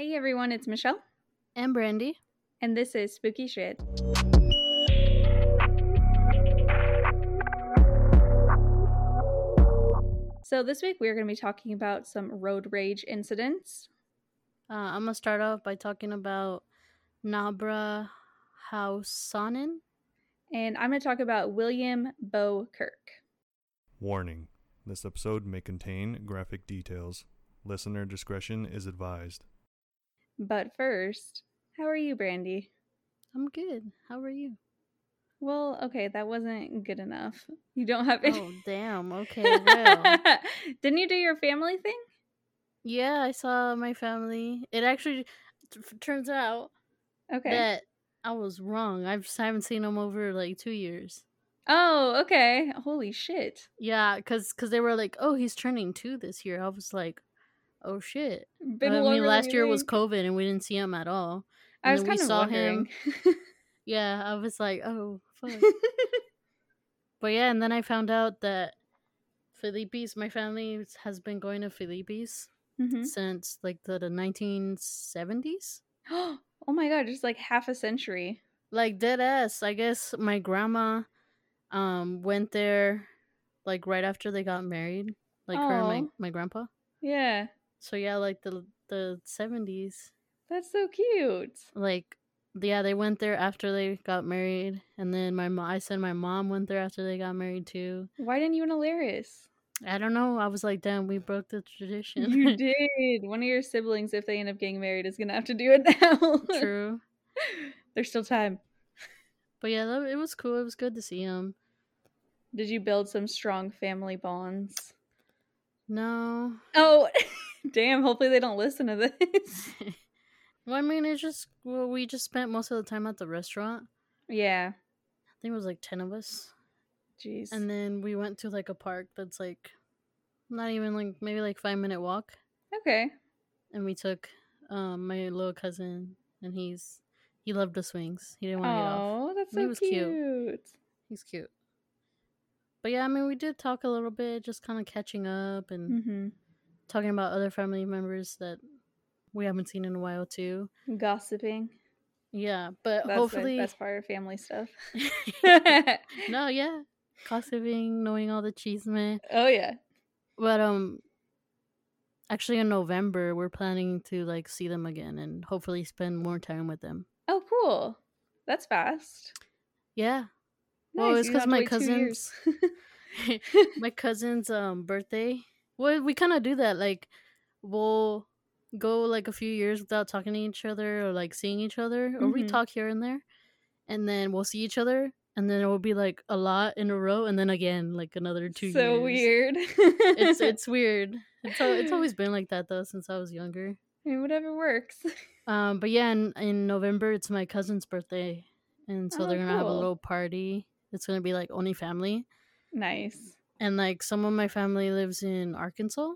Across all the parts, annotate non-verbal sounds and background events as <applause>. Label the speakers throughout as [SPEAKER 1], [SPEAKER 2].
[SPEAKER 1] Hey everyone, it's Michelle,
[SPEAKER 2] And Brandy.
[SPEAKER 1] and this is Spooky Shit. So, this week we're going to be talking about some road rage incidents.
[SPEAKER 2] Uh, I'm gonna start off by talking about Nabra Hassanen.
[SPEAKER 1] And I'm going to talk about William Bo Kirk.
[SPEAKER 3] Warning this episode may contain graphic details. Listener discretion is advised.
[SPEAKER 1] But first, how are you, Brandy?
[SPEAKER 2] I'm good. How are you?
[SPEAKER 1] Well, okay, that wasn't good enough. You don't have any.
[SPEAKER 2] Oh damn. Okay. Well. <laughs>
[SPEAKER 1] Didn't you do your family thing?
[SPEAKER 2] yeah, I saw my family. It actually t- turns out
[SPEAKER 1] Okay.
[SPEAKER 2] that I was wrong. I've I haven't seen them over like two years.
[SPEAKER 1] Oh, okay. Holy shit.
[SPEAKER 2] Yeah, cause cause they were like, oh, he's turning two this year. I was like, oh shit.
[SPEAKER 1] Been
[SPEAKER 2] I mean, last year was. COVID and we didn't see him at all.
[SPEAKER 1] I was kind of
[SPEAKER 2] saw
[SPEAKER 1] wondering.
[SPEAKER 2] him. <laughs> Yeah, I was like, oh fuck. <laughs> But yeah, and then I found out that Felipe's, my family has been going to Felipe's
[SPEAKER 1] Mhm.
[SPEAKER 2] since like the, the 1970s. <gasps>
[SPEAKER 1] oh my god, just like half a century.
[SPEAKER 2] Like dead ass. I guess my grandma um went there like right after they got married. Like her and my, my grandpa.
[SPEAKER 1] Yeah,
[SPEAKER 2] So yeah, like the the 70s.
[SPEAKER 1] that's so cute.
[SPEAKER 2] Like yeah, they went there after they got married, and then my mom. I said my mom went there after they got married too.
[SPEAKER 1] Why didn't you and Alaris?
[SPEAKER 2] I don't know. I was like, damn, we broke the tradition.
[SPEAKER 1] You <laughs> did. One of your siblings, if they end up getting married, is gonna have to do it now. <laughs>
[SPEAKER 2] True.
[SPEAKER 1] There's still time.
[SPEAKER 2] But yeah, that, it was cool. It was good to see him.
[SPEAKER 1] Did you build some strong family bonds?
[SPEAKER 2] No.
[SPEAKER 1] Oh, <laughs> <laughs> damn. Hopefully they don't listen to this. <laughs>
[SPEAKER 2] well, I mean, it's just well, we just spent most of the time at the restaurant.
[SPEAKER 1] yeah.
[SPEAKER 2] I think it was like ten of us,
[SPEAKER 1] Jeez.
[SPEAKER 2] and then we went to like a park that's like not even like maybe like five minute walk,
[SPEAKER 1] okay.
[SPEAKER 2] and we took um my little cousin, and he's he loved the swings. He didn't want to get off.
[SPEAKER 1] Oh, that's
[SPEAKER 2] He
[SPEAKER 1] so
[SPEAKER 2] was
[SPEAKER 1] cute.
[SPEAKER 2] cute. He's cute. But yeah, I mean, we did talk a little bit, just kind of catching up and
[SPEAKER 1] Mm-hmm.
[SPEAKER 2] Talking about other family members that we haven't seen in a while too.
[SPEAKER 1] Gossiping.
[SPEAKER 2] Yeah, but
[SPEAKER 1] That's
[SPEAKER 2] hopefully,
[SPEAKER 1] best part of family stuff. <laughs>
[SPEAKER 2] no, <laughs> yeah, gossiping, knowing all the cheese man.
[SPEAKER 1] oh yeah.
[SPEAKER 2] But um, actually, in November, we're planning to like see them again and hopefully spend more time with them.
[SPEAKER 1] Oh cool. That's fast.
[SPEAKER 2] Yeah, Well, it's
[SPEAKER 1] because
[SPEAKER 2] my
[SPEAKER 1] to wait two
[SPEAKER 2] cousins- <laughs> my cousin's um birthday. Well, we kind of do that. Like, we'll go like a few years without talking to each other or like seeing each other, or we
[SPEAKER 1] Mhm.
[SPEAKER 2] talk here and there, and then we'll see each other, and then it will be like a lot in a row, and then again like another two
[SPEAKER 1] so
[SPEAKER 2] years.
[SPEAKER 1] weird.
[SPEAKER 2] It's <laughs> it's weird. It's it's always been like that though since I was younger.
[SPEAKER 1] I mean, whatever works.
[SPEAKER 2] Um, but yeah, in, in November it's my cousin's birthday, and so
[SPEAKER 1] Oh,
[SPEAKER 2] they're gonna have a little party. It's gonna be like only family,
[SPEAKER 1] nice.
[SPEAKER 2] And like some of my family lives in Arkansas.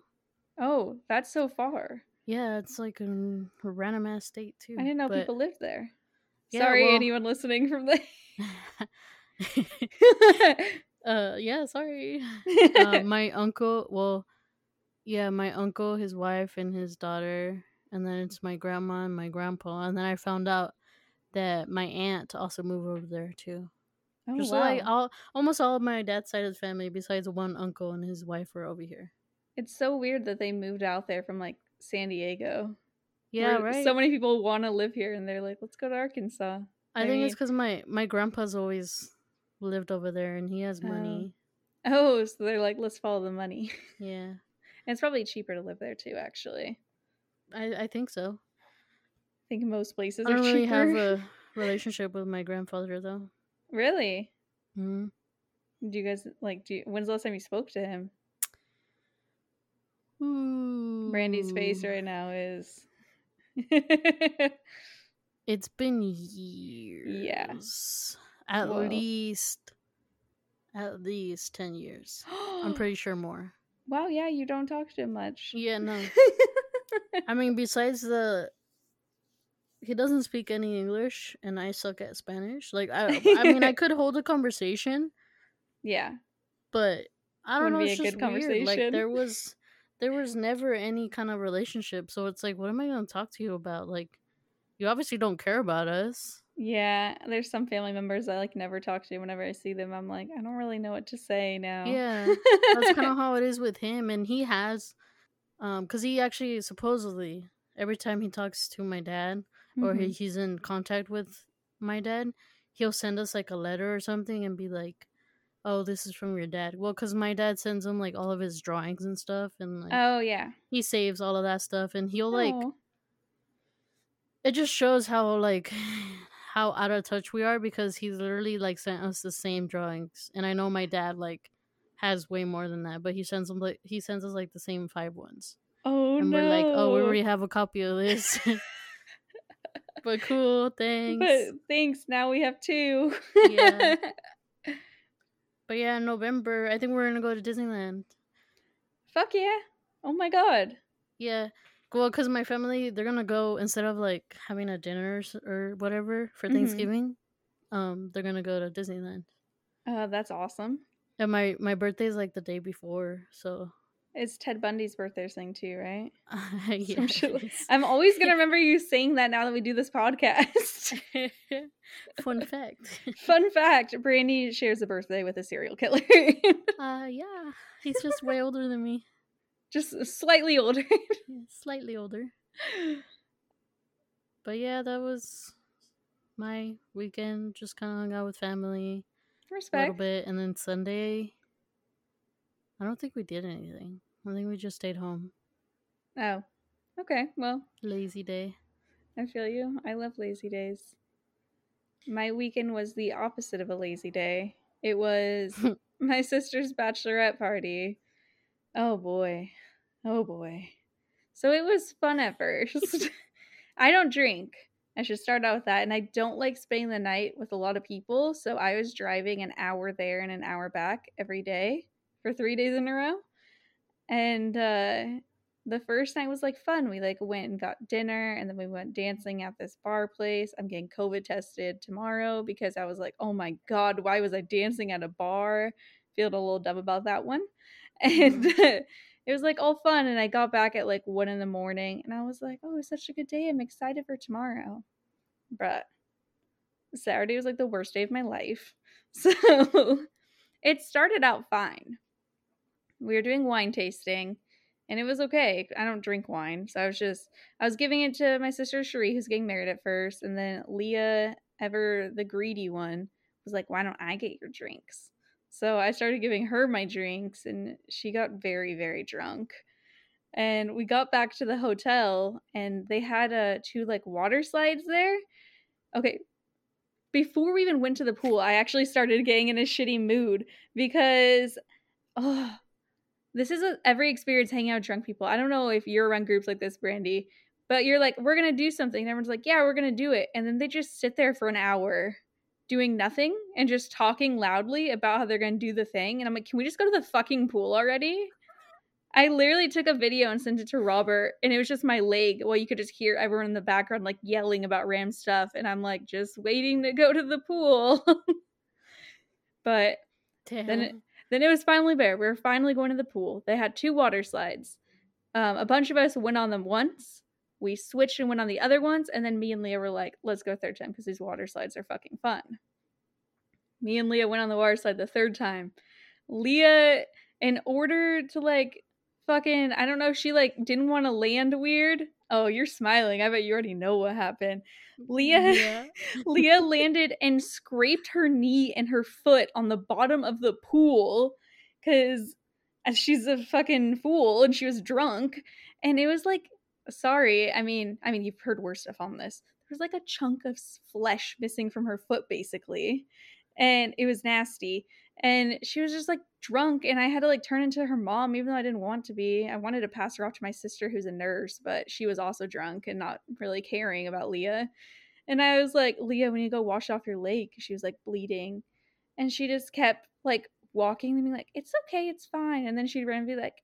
[SPEAKER 1] Oh, that's so far.
[SPEAKER 2] Yeah, it's like a random ass state too.
[SPEAKER 1] I didn't know
[SPEAKER 2] but-
[SPEAKER 1] people lived there.
[SPEAKER 2] Yeah,
[SPEAKER 1] Sorry,
[SPEAKER 2] well-
[SPEAKER 1] anyone listening from the. <laughs> <laughs>
[SPEAKER 2] uh, yeah, sorry. uh, <laughs> my uncle, well, yeah, my uncle, his wife, and his daughter, and then it's my grandma and my grandpa, and then I found out that my aunt also moved over there too.
[SPEAKER 1] Oh,
[SPEAKER 2] Just
[SPEAKER 1] wow.
[SPEAKER 2] like all, almost all of my dad's side of the family, besides one uncle and his wife, were over here.
[SPEAKER 1] It's so weird that they moved out there from like San Diego.
[SPEAKER 2] Yeah, right.
[SPEAKER 1] So many people want to live here, and they're like, "Let's go to Arkansas."
[SPEAKER 2] I, think it's because my my grandpa's always lived over there, and he has
[SPEAKER 1] Oh.
[SPEAKER 2] money.
[SPEAKER 1] Oh, so they're like, "Let's follow the money." <laughs>
[SPEAKER 2] Yeah,
[SPEAKER 1] and it's probably cheaper to live there too. Actually,
[SPEAKER 2] I I think so.
[SPEAKER 1] I think most places
[SPEAKER 2] I
[SPEAKER 1] are
[SPEAKER 2] don't really have a <laughs> relationship with my grandfather though.
[SPEAKER 1] Really.
[SPEAKER 2] Mm.
[SPEAKER 1] Do you guys like? Do you, when's the last time you spoke to him? Brandy's face right now is. <laughs>
[SPEAKER 2] It's been years. Yes. At
[SPEAKER 1] Whoa.
[SPEAKER 2] least at least 10 years. I'm <gasps> pretty sure more.
[SPEAKER 1] Wow, yeah, you don't talk to him much.
[SPEAKER 2] Yeah, no. <laughs> I mean besides the he doesn't speak any English and I suck at Spanish. Like I <laughs> I mean I could hold a conversation,
[SPEAKER 1] yeah.
[SPEAKER 2] but I don't
[SPEAKER 1] Wouldn't
[SPEAKER 2] know, it's just
[SPEAKER 1] good
[SPEAKER 2] weird. Like there <laughs> was there was never any kind of relationship. So it's like, what am I going to talk to you about? Like, you obviously don't care about us.
[SPEAKER 1] Yeah, there's some family members I like never talk to. Whenever I see them, I'm like, I don't really know what to say now.
[SPEAKER 2] Yeah, that's kind of <laughs> how it is with him. And he has, um, because he actually supposedly every time he talks to my dad or he,
[SPEAKER 1] Mhm.
[SPEAKER 2] he's in contact with my dad, he'll send us like a letter or something and be like, "Oh, this is from your dad." Well, because my dad sends him like all of his drawings and stuff, and like
[SPEAKER 1] Oh yeah.
[SPEAKER 2] he saves all of that stuff, and he'll like
[SPEAKER 1] Aw.
[SPEAKER 2] it just shows how like <sighs> how out of touch we are because he literally like sent us the same drawings and i know my dad like has way more than that but he sends them like he sends us like the same five ones
[SPEAKER 1] Oh
[SPEAKER 2] and
[SPEAKER 1] no.
[SPEAKER 2] we're like oh we already have a copy of this <laughs> but cool <laughs> thanks
[SPEAKER 1] But thanks. Now we have two.
[SPEAKER 2] Yeah. <laughs> but yeah in november i think we're gonna go to disneyland
[SPEAKER 1] Fuck yeah. Oh my god.
[SPEAKER 2] yeah well because my family they're gonna go instead of like having a dinner or whatever for
[SPEAKER 1] Mhm.
[SPEAKER 2] thanksgiving um they're gonna go to disneyland
[SPEAKER 1] Uh, that's awesome.
[SPEAKER 2] And my my birthday's like the day before, so
[SPEAKER 1] It's Ted Bundy's birthday thing too, right?
[SPEAKER 2] yeah. <laughs>
[SPEAKER 1] Some shit
[SPEAKER 2] it
[SPEAKER 1] like-
[SPEAKER 2] is.
[SPEAKER 1] I'm always gonna <laughs> remember you saying that now that we do this podcast. <laughs>
[SPEAKER 2] Fun fact.
[SPEAKER 1] Fun fact: Brandy shares a birthday with a serial killer,
[SPEAKER 2] uh, yeah, he's just way older than me,
[SPEAKER 1] just slightly older.
[SPEAKER 2] Yeah, slightly older. But yeah, that was my weekend. Just kind of hung out with family a little bit, and then Sunday. I don't think we did anything. I think we just stayed home.
[SPEAKER 1] Oh, okay. Well,
[SPEAKER 2] Lazy day.
[SPEAKER 1] I feel you. I love lazy days. My weekend was the opposite of a lazy day. It was <laughs> my sister's bachelorette party. Oh boy. Oh boy. So it was fun at first. <laughs> <laughs> I don't drink. I should start out with that. And I don't like spending the night with a lot of people. So I was driving an hour there and an hour back every day for three days in a row. And uh, the first night was like fun. We like went and got dinner and then we went dancing at this bar place. I'm getting COVID tested tomorrow because I was like, oh my God, why was I dancing at a bar? Feeling a little dumb about that one. <laughs> And it was like all fun. And I got back at like one in the morning and I was like, oh, it's such a good day. I'm excited for tomorrow. But Saturday was like the worst day of my life. <laughs> So it started out fine. We were doing wine tasting and it was okay. I don't drink wine. So I was just, I was giving it to my sister Cherie, who's getting married at first. And then Leah, ever the greedy one, was like, why don't I get your drinks? So I started giving her my drinks and she got very, very drunk. And we got back to the hotel and they had uh, two like water slides there. Okay. Before we even went to the pool, I actually started getting in a shitty mood because, oh, this is a, every experience hanging out with drunk people. I don't know if you're around groups like this, Brandy, but you're like, we're gonna do something. And everyone's like, yeah, we're gonna do it. And then they just sit there for an hour doing nothing and just talking loudly about how they're gonna do the thing. And I'm like, can we just go to the fucking pool already? I literally took a video and sent it to Robert, and it was just my leg. Well, you could just hear everyone in the background like yelling about Ram stuff, and I'm like just waiting to go to the pool. <laughs> but
[SPEAKER 2] Damn.
[SPEAKER 1] Then it- then it was finally there. We were finally going to the pool. They had two water slides. Um, a bunch of us went on them once. We switched and went on the other ones, and then me and Leah were like, "Let's go third time because these water slides are fucking fun." Me and Leah went on the water slide the third time. Leah, in order to like fucking, I don't know, she like didn't want to land weird. Oh, you're smiling. I bet you already know what happened. Leah
[SPEAKER 2] Yeah. <laughs>
[SPEAKER 1] Leah landed and scraped her knee and her foot on the bottom of the pool because she's a fucking fool and she was drunk. And it was like, sorry, I mean, I mean, you've heard worse stuff on this. There's like a chunk of flesh missing from her foot, basically, and it was nasty. And she was just like drunk, and I had to like turn into her mom, even though I didn't want to be. I wanted to pass her off to my sister, who's a nurse, but she was also drunk and not really caring about Leah. And I was like, Leah, when you go wash off your leg, she was like bleeding. And she just kept like walking and being like, it's okay, it's fine. And then she'd run and be like,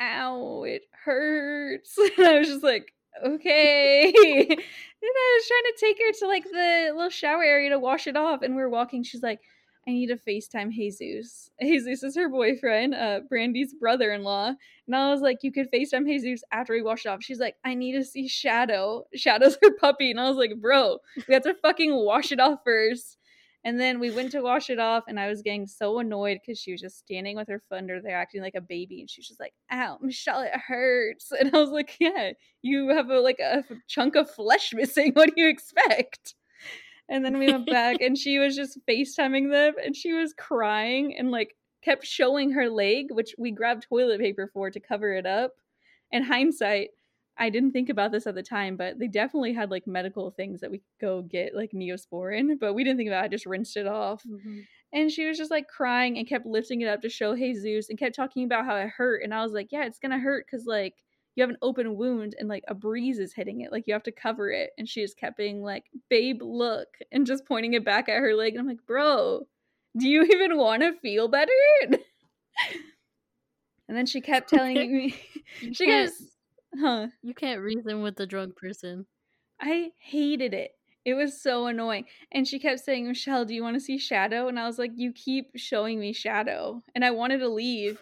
[SPEAKER 1] ow, it hurts. <laughs> And I was just like, okay. <laughs> and I was trying to take her to like the little shower area to wash it off. And we were walking. She's like, I need to FaceTime Jesus. <laughs> Jesus is her boyfriend, uh, Brandy's brother in law. And I was like, You could FaceTime Jesus after he wash it off. She's like, I need to see Shadow. <laughs> Shadow's her puppy. And I was like, Bro, we have to fucking wash it off first. And then we went to wash it off, and I was getting so annoyed because she was just standing with her foot under there, acting like a baby, and she was just like, "Ow, Michelle, it hurts." <laughs> And I was like, "Yeah, you have a like a chunk of flesh missing. What do you expect?" And then we went back, and she was just FaceTiming them, and she was crying and like kept showing her leg, which we grabbed toilet paper for to cover it up. In hindsight, I didn't think about this at the time, but they definitely had like medical things that we could go get like neosporin, but we didn't think about it. I just rinsed it off. Mm-hmm. And she was just like crying and kept lifting it up to show Jesus and kept talking about how it hurt. And I was like, yeah, it's going to hurt because like you have an open wound and like a breeze is hitting it. Like you have to cover it. And she just kept being like, babe, look, and just pointing it back at her leg. And I'm like, bro, do you even want to feel better? <laughs> and then she kept telling me, <laughs> she goes,
[SPEAKER 2] Huh. You can't reason with a drunk person.
[SPEAKER 1] I hated it. It was so annoying. And she kept saying, Michelle, do you want to see Shadow? And I was like, You keep showing me Shadow. And I wanted to leave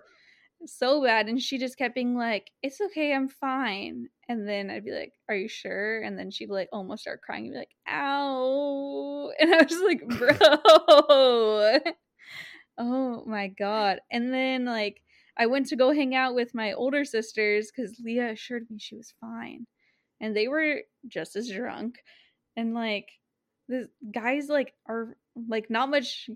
[SPEAKER 1] so bad. And she just kept being like, It's okay, I'm fine. And then I'd be like, Are you sure? And then she'd like almost start crying and be like, Ow. <laughs> And I was like, Bro. <laughs> oh my God. And then like I went to go hang out with my older sisters because Leah assured me she was fine. And they were just as drunk. And like the guys like are like not much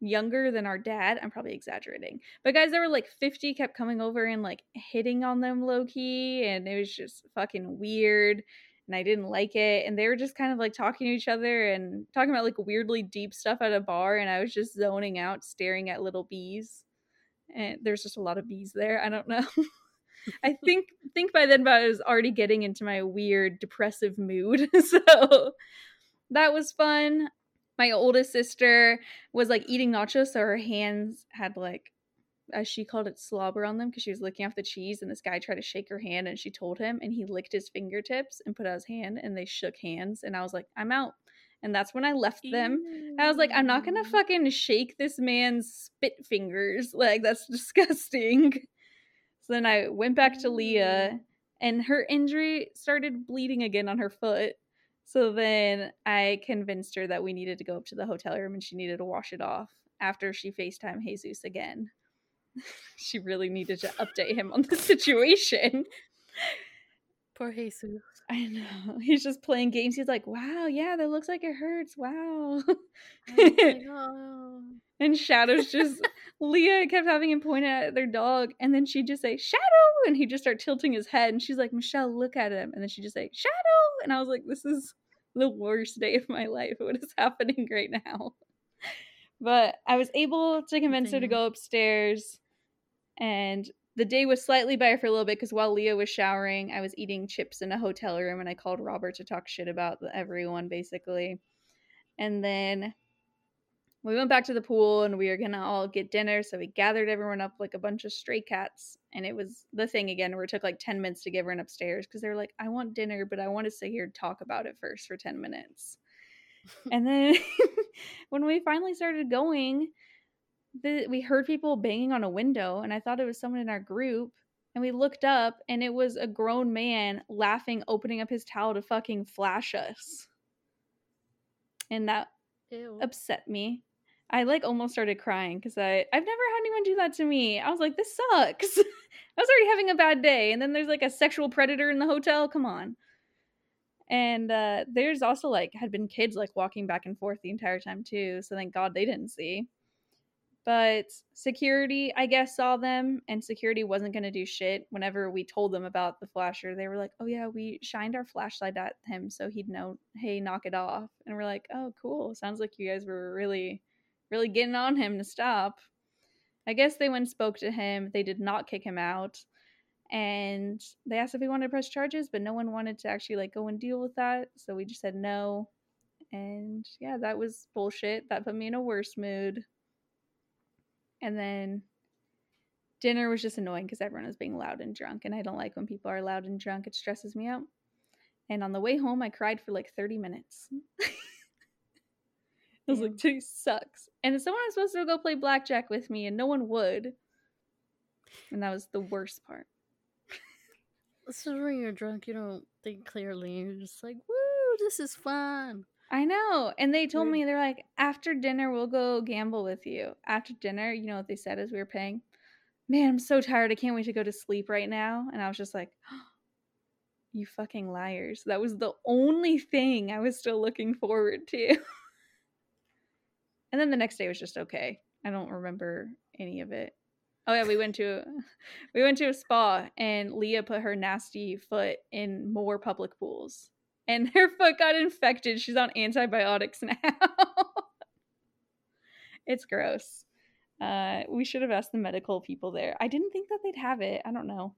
[SPEAKER 1] younger than our dad. I'm probably exaggerating. But guys that were like 50 kept coming over and like hitting on them low key and it was just fucking weird and I didn't like it and they were just kind of like talking to each other and talking about like weirdly deep stuff at a bar and I was just zoning out staring at little bees and there's just a lot of bees there. I don't know. <laughs> I think think by then I was already getting into my weird depressive mood. <laughs> so that was fun. My oldest sister was like eating nachos, so her hands had like as she called it slobber on them because she was licking off the cheese and this guy tried to shake her hand and she told him and he licked his fingertips and put out his hand and they shook hands and I was like, I'm out. And that's when I left them. I was like, I'm not gonna fucking shake this man's spit fingers. <laughs> Like, that's disgusting. So then I went back to Leah, and her injury started bleeding again on her foot. So then I convinced her that we needed to go up to the hotel room and she needed to wash it off after she FaceTime Jesus again. <laughs> she really needed to update him on the <laughs> situation.
[SPEAKER 2] Poor Jesus.
[SPEAKER 1] I know. <laughs> He's just playing games. He's like, wow, yeah, that looks like it hurts. Wow. <laughs> Oh <laughs> and Shadow's just, Leah kept having him point at their dog. And then she'd just say, Shadow. And he'd just start tilting his head. And she's like, Michelle, look at him. And then she'd just say, Shadow. And I was like, this is the worst day of my life. What is happening right now? But I was able to convince her to go upstairs and the day was slightly better for a little bit because while Leah was showering, I was eating chips in a hotel room and I called Robert to talk shit about everyone basically. And then we went back to the pool and we were gonna all get dinner. So we gathered everyone up like a bunch of stray cats. And it was the thing again where it took like 10 minutes to get everyone upstairs because they were like, I want dinner, but I want to sit here and talk about it first for 10 minutes. <laughs> and then <laughs> when we finally started going, the, we heard people banging on a window and I thought it was someone in our group. And we looked up and it was a grown man laughing, opening up his towel to fucking flash us. And that Ew. upset me. I like almost started crying because I I've never had anyone do that to me. I was like, this sucks. <laughs> I was already having a bad day, and then there's like a sexual predator in the hotel. Come on. And uh, there's also like had been kids like walking back and forth the entire time too. So thank God they didn't see. But security, I guess, saw them, and security wasn't going to do shit. Whenever we told them about the flasher, they were like, oh, yeah, we shined our flashlight at him so he'd know, hey, knock it off. And we're like, oh, cool. Sounds like you guys were really, really getting on him to stop. I guess they went spoke to him. They did not kick him out. And they asked if we wanted to press charges, but no one wanted to actually like go and deal with that. So we just said no. And yeah, that was bullshit. That put me in a worse mood. And then dinner was just annoying because everyone was being loud and drunk. And I don't like when people are loud and drunk, it stresses me out. And on the way home, I cried for like 30 minutes. <laughs> I was like, titties sucks. And someone was supposed to go play blackjack with me, and no one would. And that was the worst part.
[SPEAKER 2] This is when you're drunk, you don't think clearly. You're just like, woo, this is fun.
[SPEAKER 1] I know. And they told me, they're like, after dinner, we'll go gamble with you. After dinner, you know what they said as we were paying? Man, I'm so tired. I can't wait to go to sleep right now. And I was just like, <gasps> you fucking liars. That was the only thing I was still looking forward to. <laughs> and then the next day was just okay. I don't remember any of it. Oh yeah, we went to <laughs> we went to a spa and Leah put her nasty foot in more public pools. And her foot got infected. She's on antibiotics <laughs> now. it's gross. Uh, we should have asked the medical people there. I didn't think that they'd have it. I don't know.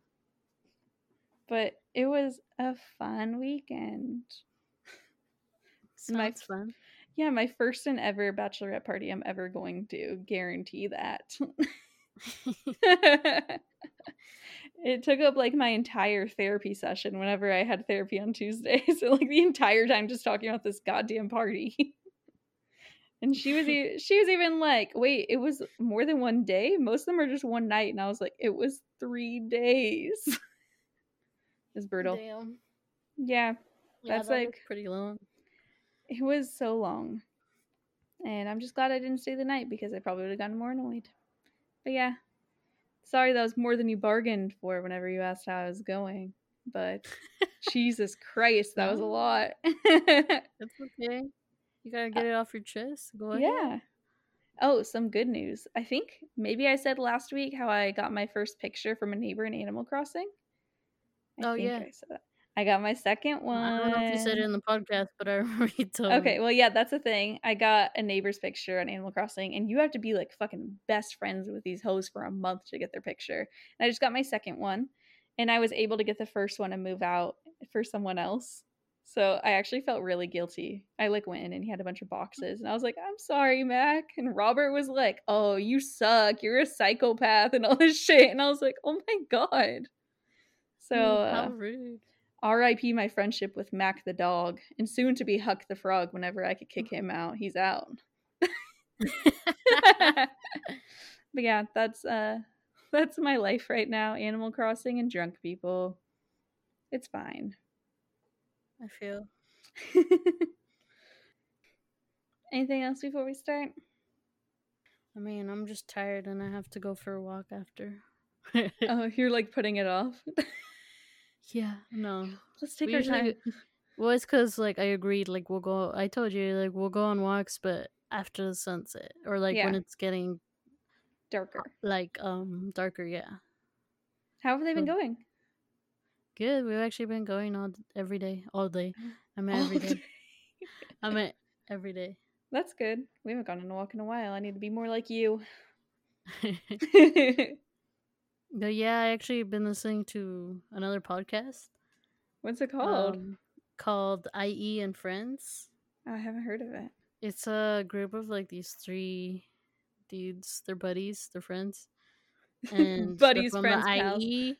[SPEAKER 1] But it was a fun weekend. <laughs> My-
[SPEAKER 2] Sounds fun.
[SPEAKER 1] Yeah, my first and ever bachelorette party I'm ever going to. Guarantee that. <laughs> it took up like my entire therapy session whenever I had therapy on Tuesdays. <laughs> So like the entire time just talking about this goddamn party. <laughs> and she was e- <laughs> she was even like, "Wait, it was more than one day? Most of them are just one night." And I was like, "It was 3 days." it's brutal.
[SPEAKER 2] Damn.
[SPEAKER 1] Yeah,
[SPEAKER 2] Yeah,
[SPEAKER 1] That's
[SPEAKER 2] that
[SPEAKER 1] like-
[SPEAKER 2] pretty long.
[SPEAKER 1] it was so long. And I'm just glad I didn't stay the night because I probably would have gotten more annoyed. But yeah. Sorry that was more than you bargained for whenever you asked how I was going. But <laughs> Jesus Christ, that was a lot.
[SPEAKER 2] It's okay. You gotta uh get it off your chest. Go ahead.
[SPEAKER 1] yeah. Oh, some good news. I think maybe I said last week how I got my first picture from a neighbor in Animal Crossing. I
[SPEAKER 2] Oh,
[SPEAKER 1] think
[SPEAKER 2] yeah.
[SPEAKER 1] I said that. I got my second one.
[SPEAKER 2] I don't know if you said it in the podcast, but I <laughs> remember you told
[SPEAKER 1] Okay,
[SPEAKER 2] me.
[SPEAKER 1] well, yeah, that's the thing. I got a neighbor's picture on Animal Crossing, and you have to be like fucking best friends with these hoes for a month to get their picture. And I just got my second one, and I was able to get the first one and move out for someone else. So I actually felt really guilty. I like went in and he had a bunch of boxes, and I was like, "I'm sorry, Mac." And Robert was like, "Oh, you suck. You're a psychopath," and all this <laughs> shit. And I was like, "Oh my god." So
[SPEAKER 2] Mm,
[SPEAKER 1] uh,
[SPEAKER 2] How rude.
[SPEAKER 1] R.I.P. my friendship with Mac the dog, and soon to be Huck the frog. Whenever I could kick him out, he's out. <laughs> but yeah, that's uh, that's my life right now. Animal Crossing and drunk people. It's fine.
[SPEAKER 2] I feel. <laughs>
[SPEAKER 1] Anything else before we start?
[SPEAKER 2] I mean, I'm just tired and I have to go for a walk after.
[SPEAKER 1] Oh, you're like putting it off. <laughs>
[SPEAKER 2] yeah, no.
[SPEAKER 1] Let's take
[SPEAKER 2] We
[SPEAKER 1] our
[SPEAKER 2] usually
[SPEAKER 1] time.
[SPEAKER 2] Well, it's because like I agreed, like we'll go. I told you, like we'll go on walks, but after the sunset or like when it's getting
[SPEAKER 1] Darker.
[SPEAKER 2] like um darker. Yeah,
[SPEAKER 1] How have they been
[SPEAKER 2] So-
[SPEAKER 1] going?
[SPEAKER 2] good. We've actually been going all every day, all day. I mean every day.
[SPEAKER 1] day. <laughs>
[SPEAKER 2] I mean every day.
[SPEAKER 1] That's good. We haven't gone on a walk in a while. I need to be more like you. <laughs> <laughs>
[SPEAKER 2] but yeah, I actually been listening to another podcast
[SPEAKER 1] What's it called?
[SPEAKER 2] um, called IE and Friends.
[SPEAKER 1] Oh, I haven't heard of it.
[SPEAKER 2] It's a group of like these three dudes. They're buddies. They're friends. <laughs> And
[SPEAKER 1] Buddies, friends,
[SPEAKER 2] the
[SPEAKER 1] pals.
[SPEAKER 2] IE.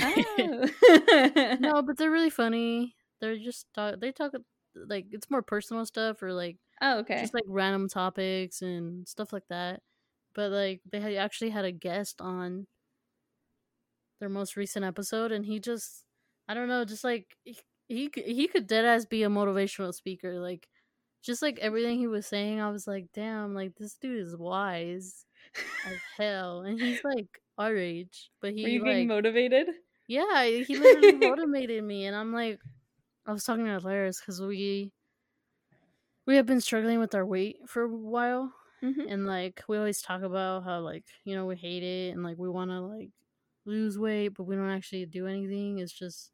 [SPEAKER 1] Oh. <laughs>
[SPEAKER 2] no, <laughs> but they're really funny. They're just talk. They talk like it's more personal stuff or like
[SPEAKER 1] oh, okay.
[SPEAKER 2] just like random topics and stuff like that. But like they had actually had a guest on their most recent episode, and he just I don't know, just like he he could, he could dead ass be a motivational speaker. Like just like everything he was saying, I was like, damn, like this dude is wise as <laughs> hell, and he's like our age, but he
[SPEAKER 1] Were you
[SPEAKER 2] like
[SPEAKER 1] getting motivated?
[SPEAKER 2] yeah, he literally <laughs> motivated me, and I'm like, I was talking to Laris because we we have been struggling with our weight for a while,
[SPEAKER 1] Mhm.
[SPEAKER 2] and like we always talk about how like you know we hate it and like we want to like lose weight, but we don't actually do anything. It's just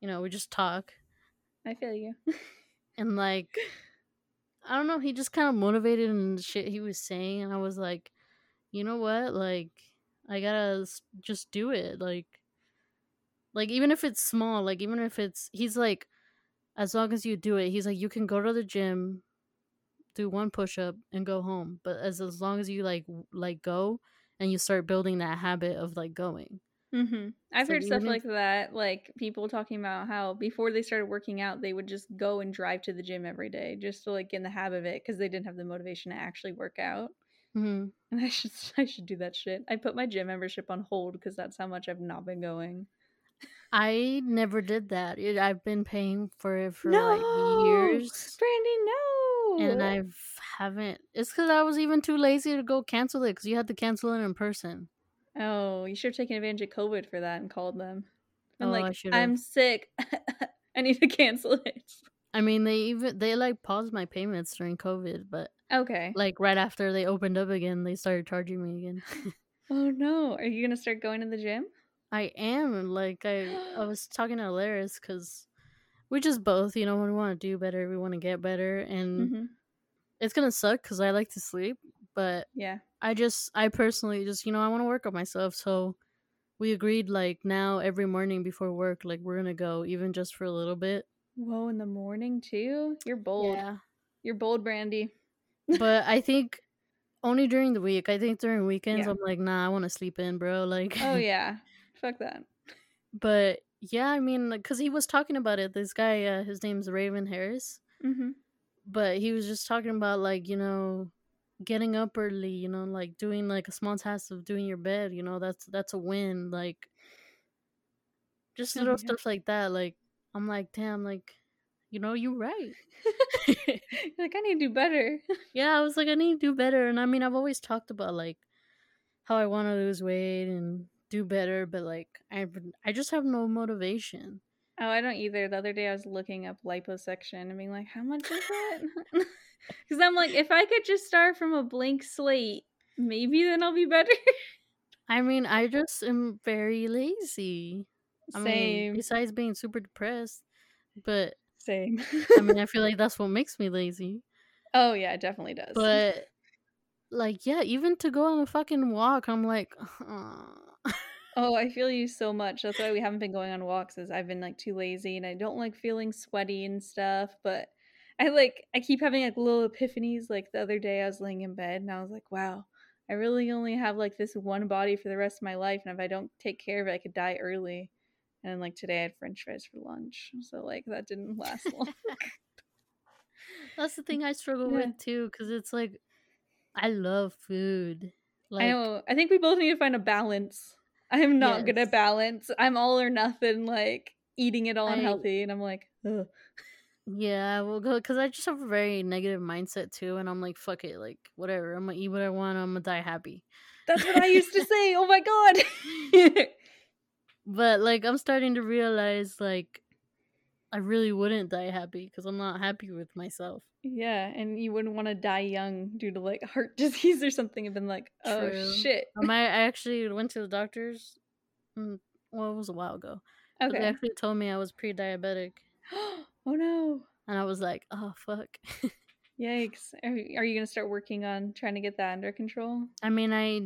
[SPEAKER 2] you know we just talk,
[SPEAKER 1] I feel you. <laughs>
[SPEAKER 2] and like I don't know, he just kind of motivated and the shit he was saying, and I was like, you know what, like I gotta just do it, like like even if it's small like even if it's he's like as long as you do it he's like you can go to the gym do one push-up and go home but as as long as you like like go and you start building that habit of like going
[SPEAKER 1] Mm-hmm. I've
[SPEAKER 2] So
[SPEAKER 1] heard stuff like that, like people talking about how before they started working out, they would just go and drive to the gym every day just to like get in the habit of it because they didn't have the motivation to actually work out.
[SPEAKER 2] hmm
[SPEAKER 1] And <laughs> I should I should do that shit. I put my gym membership on hold because that's how much I've not been going.
[SPEAKER 2] I never did that. It, I've been paying for it for like years,
[SPEAKER 1] Brandy, no.
[SPEAKER 2] And I haven't. It's because I was even too lazy to go cancel it because you had to cancel it in person.
[SPEAKER 1] Oh, you should have taken advantage of COVID for that and called them. I'm
[SPEAKER 2] Oh,
[SPEAKER 1] like. I'm sick. <laughs> I need to cancel it.
[SPEAKER 2] I mean, they even they like paused my payments during COVID, but
[SPEAKER 1] Okay.
[SPEAKER 2] like right after they opened up again, they started charging me again. <laughs>
[SPEAKER 1] Oh no. Are you gonna start going to the gym?
[SPEAKER 2] I am like I I was talking to Alaris because we just both you know we want to do better, we want to get better, and
[SPEAKER 1] hmm
[SPEAKER 2] it's gonna suck because I like to sleep, but
[SPEAKER 1] Yeah.
[SPEAKER 2] I just I personally just you know I want to work on myself, so we agreed like now every morning before work like we're gonna go even just for a little bit.
[SPEAKER 1] Whoa, in the morning too? You're bold.
[SPEAKER 2] Yeah,
[SPEAKER 1] You're bold, Brandy.
[SPEAKER 2] but I <laughs> think only during the week. I think during weekends
[SPEAKER 1] Yeah.
[SPEAKER 2] I'm like nah I want to sleep in, bro. Like
[SPEAKER 1] Oh <laughs> yeah. Fuck that.
[SPEAKER 2] but yeah, I mean because he was talking about it. This guy, uh, his name's Raven Harris.
[SPEAKER 1] Mm-hmm.
[SPEAKER 2] but he was just talking about like you know getting up early you know like doing like a small task of doing your bed you know that's that's a win like just
[SPEAKER 1] Oh,
[SPEAKER 2] little
[SPEAKER 1] yeah.
[SPEAKER 2] stuff like that like i'm like damn like you know you're right <laughs> <laughs>
[SPEAKER 1] like I need to do better. <laughs>
[SPEAKER 2] yeah i was like i need to do better and i mean i've always talked about like how i want to lose weight and do better but like i i just have no motivation
[SPEAKER 1] Oh, I don't either. The other day I was looking up liposuction and being like, how much is it? Because <laughs> <laughs> I'm like, if I could just start from a blank slate, maybe then I'll be better.
[SPEAKER 2] i mean i just am very lazy I mean,
[SPEAKER 1] Same.
[SPEAKER 2] besides being super depressed, but
[SPEAKER 1] Same.
[SPEAKER 2] I mean, I <laughs> feel like that's what makes me lazy.
[SPEAKER 1] oh yeah, it definitely does.
[SPEAKER 2] But like, yeah, even to go on a fucking walk, I'm like, "Aw."
[SPEAKER 1] Oh, I feel you so much. That's why we haven't been going on walks is I've been like too lazy and I don't like feeling sweaty and stuff, but I like I keep having like little epiphanies like the other day I was laying in bed and I was like, wow, I really only have like this one body for the rest of my life and if I don't take care of it I could die early. And then like today I had french fries for lunch. So like that didn't last <laughs> long.
[SPEAKER 2] that's the thing I struggle
[SPEAKER 1] Yeah.
[SPEAKER 2] with too, because it's like, I love food. Like,
[SPEAKER 1] I know. I think we both need to find a balance. I'm not good
[SPEAKER 2] Yes.
[SPEAKER 1] at balance. I'm all or nothing like eating it all
[SPEAKER 2] I-
[SPEAKER 1] unhealthy and I'm like, Ugh.
[SPEAKER 2] yeah, we'll go because I just have a very negative mindset too, and I'm like, fuck it, like whatever. I'm gonna eat what I want. I'm gonna die happy.
[SPEAKER 1] That's what I used to say. Oh my god. <laughs>
[SPEAKER 2] But like, I'm starting to realize like, I really wouldn't die happy because I'm not happy with myself.
[SPEAKER 1] yeah, and you wouldn't want to die young due to like <laughs> heart disease or something and been like, oh
[SPEAKER 2] True.
[SPEAKER 1] shit.
[SPEAKER 2] Um, I, I actually went to the doctors. mm, Well, it was a while ago. But they actually told me I was pre-diabetic, <gasps>
[SPEAKER 1] oh no.
[SPEAKER 2] and I was like, "Oh fuck." <laughs>
[SPEAKER 1] Yikes. Are, are you going to start working on trying to get that under control?
[SPEAKER 2] I mean, I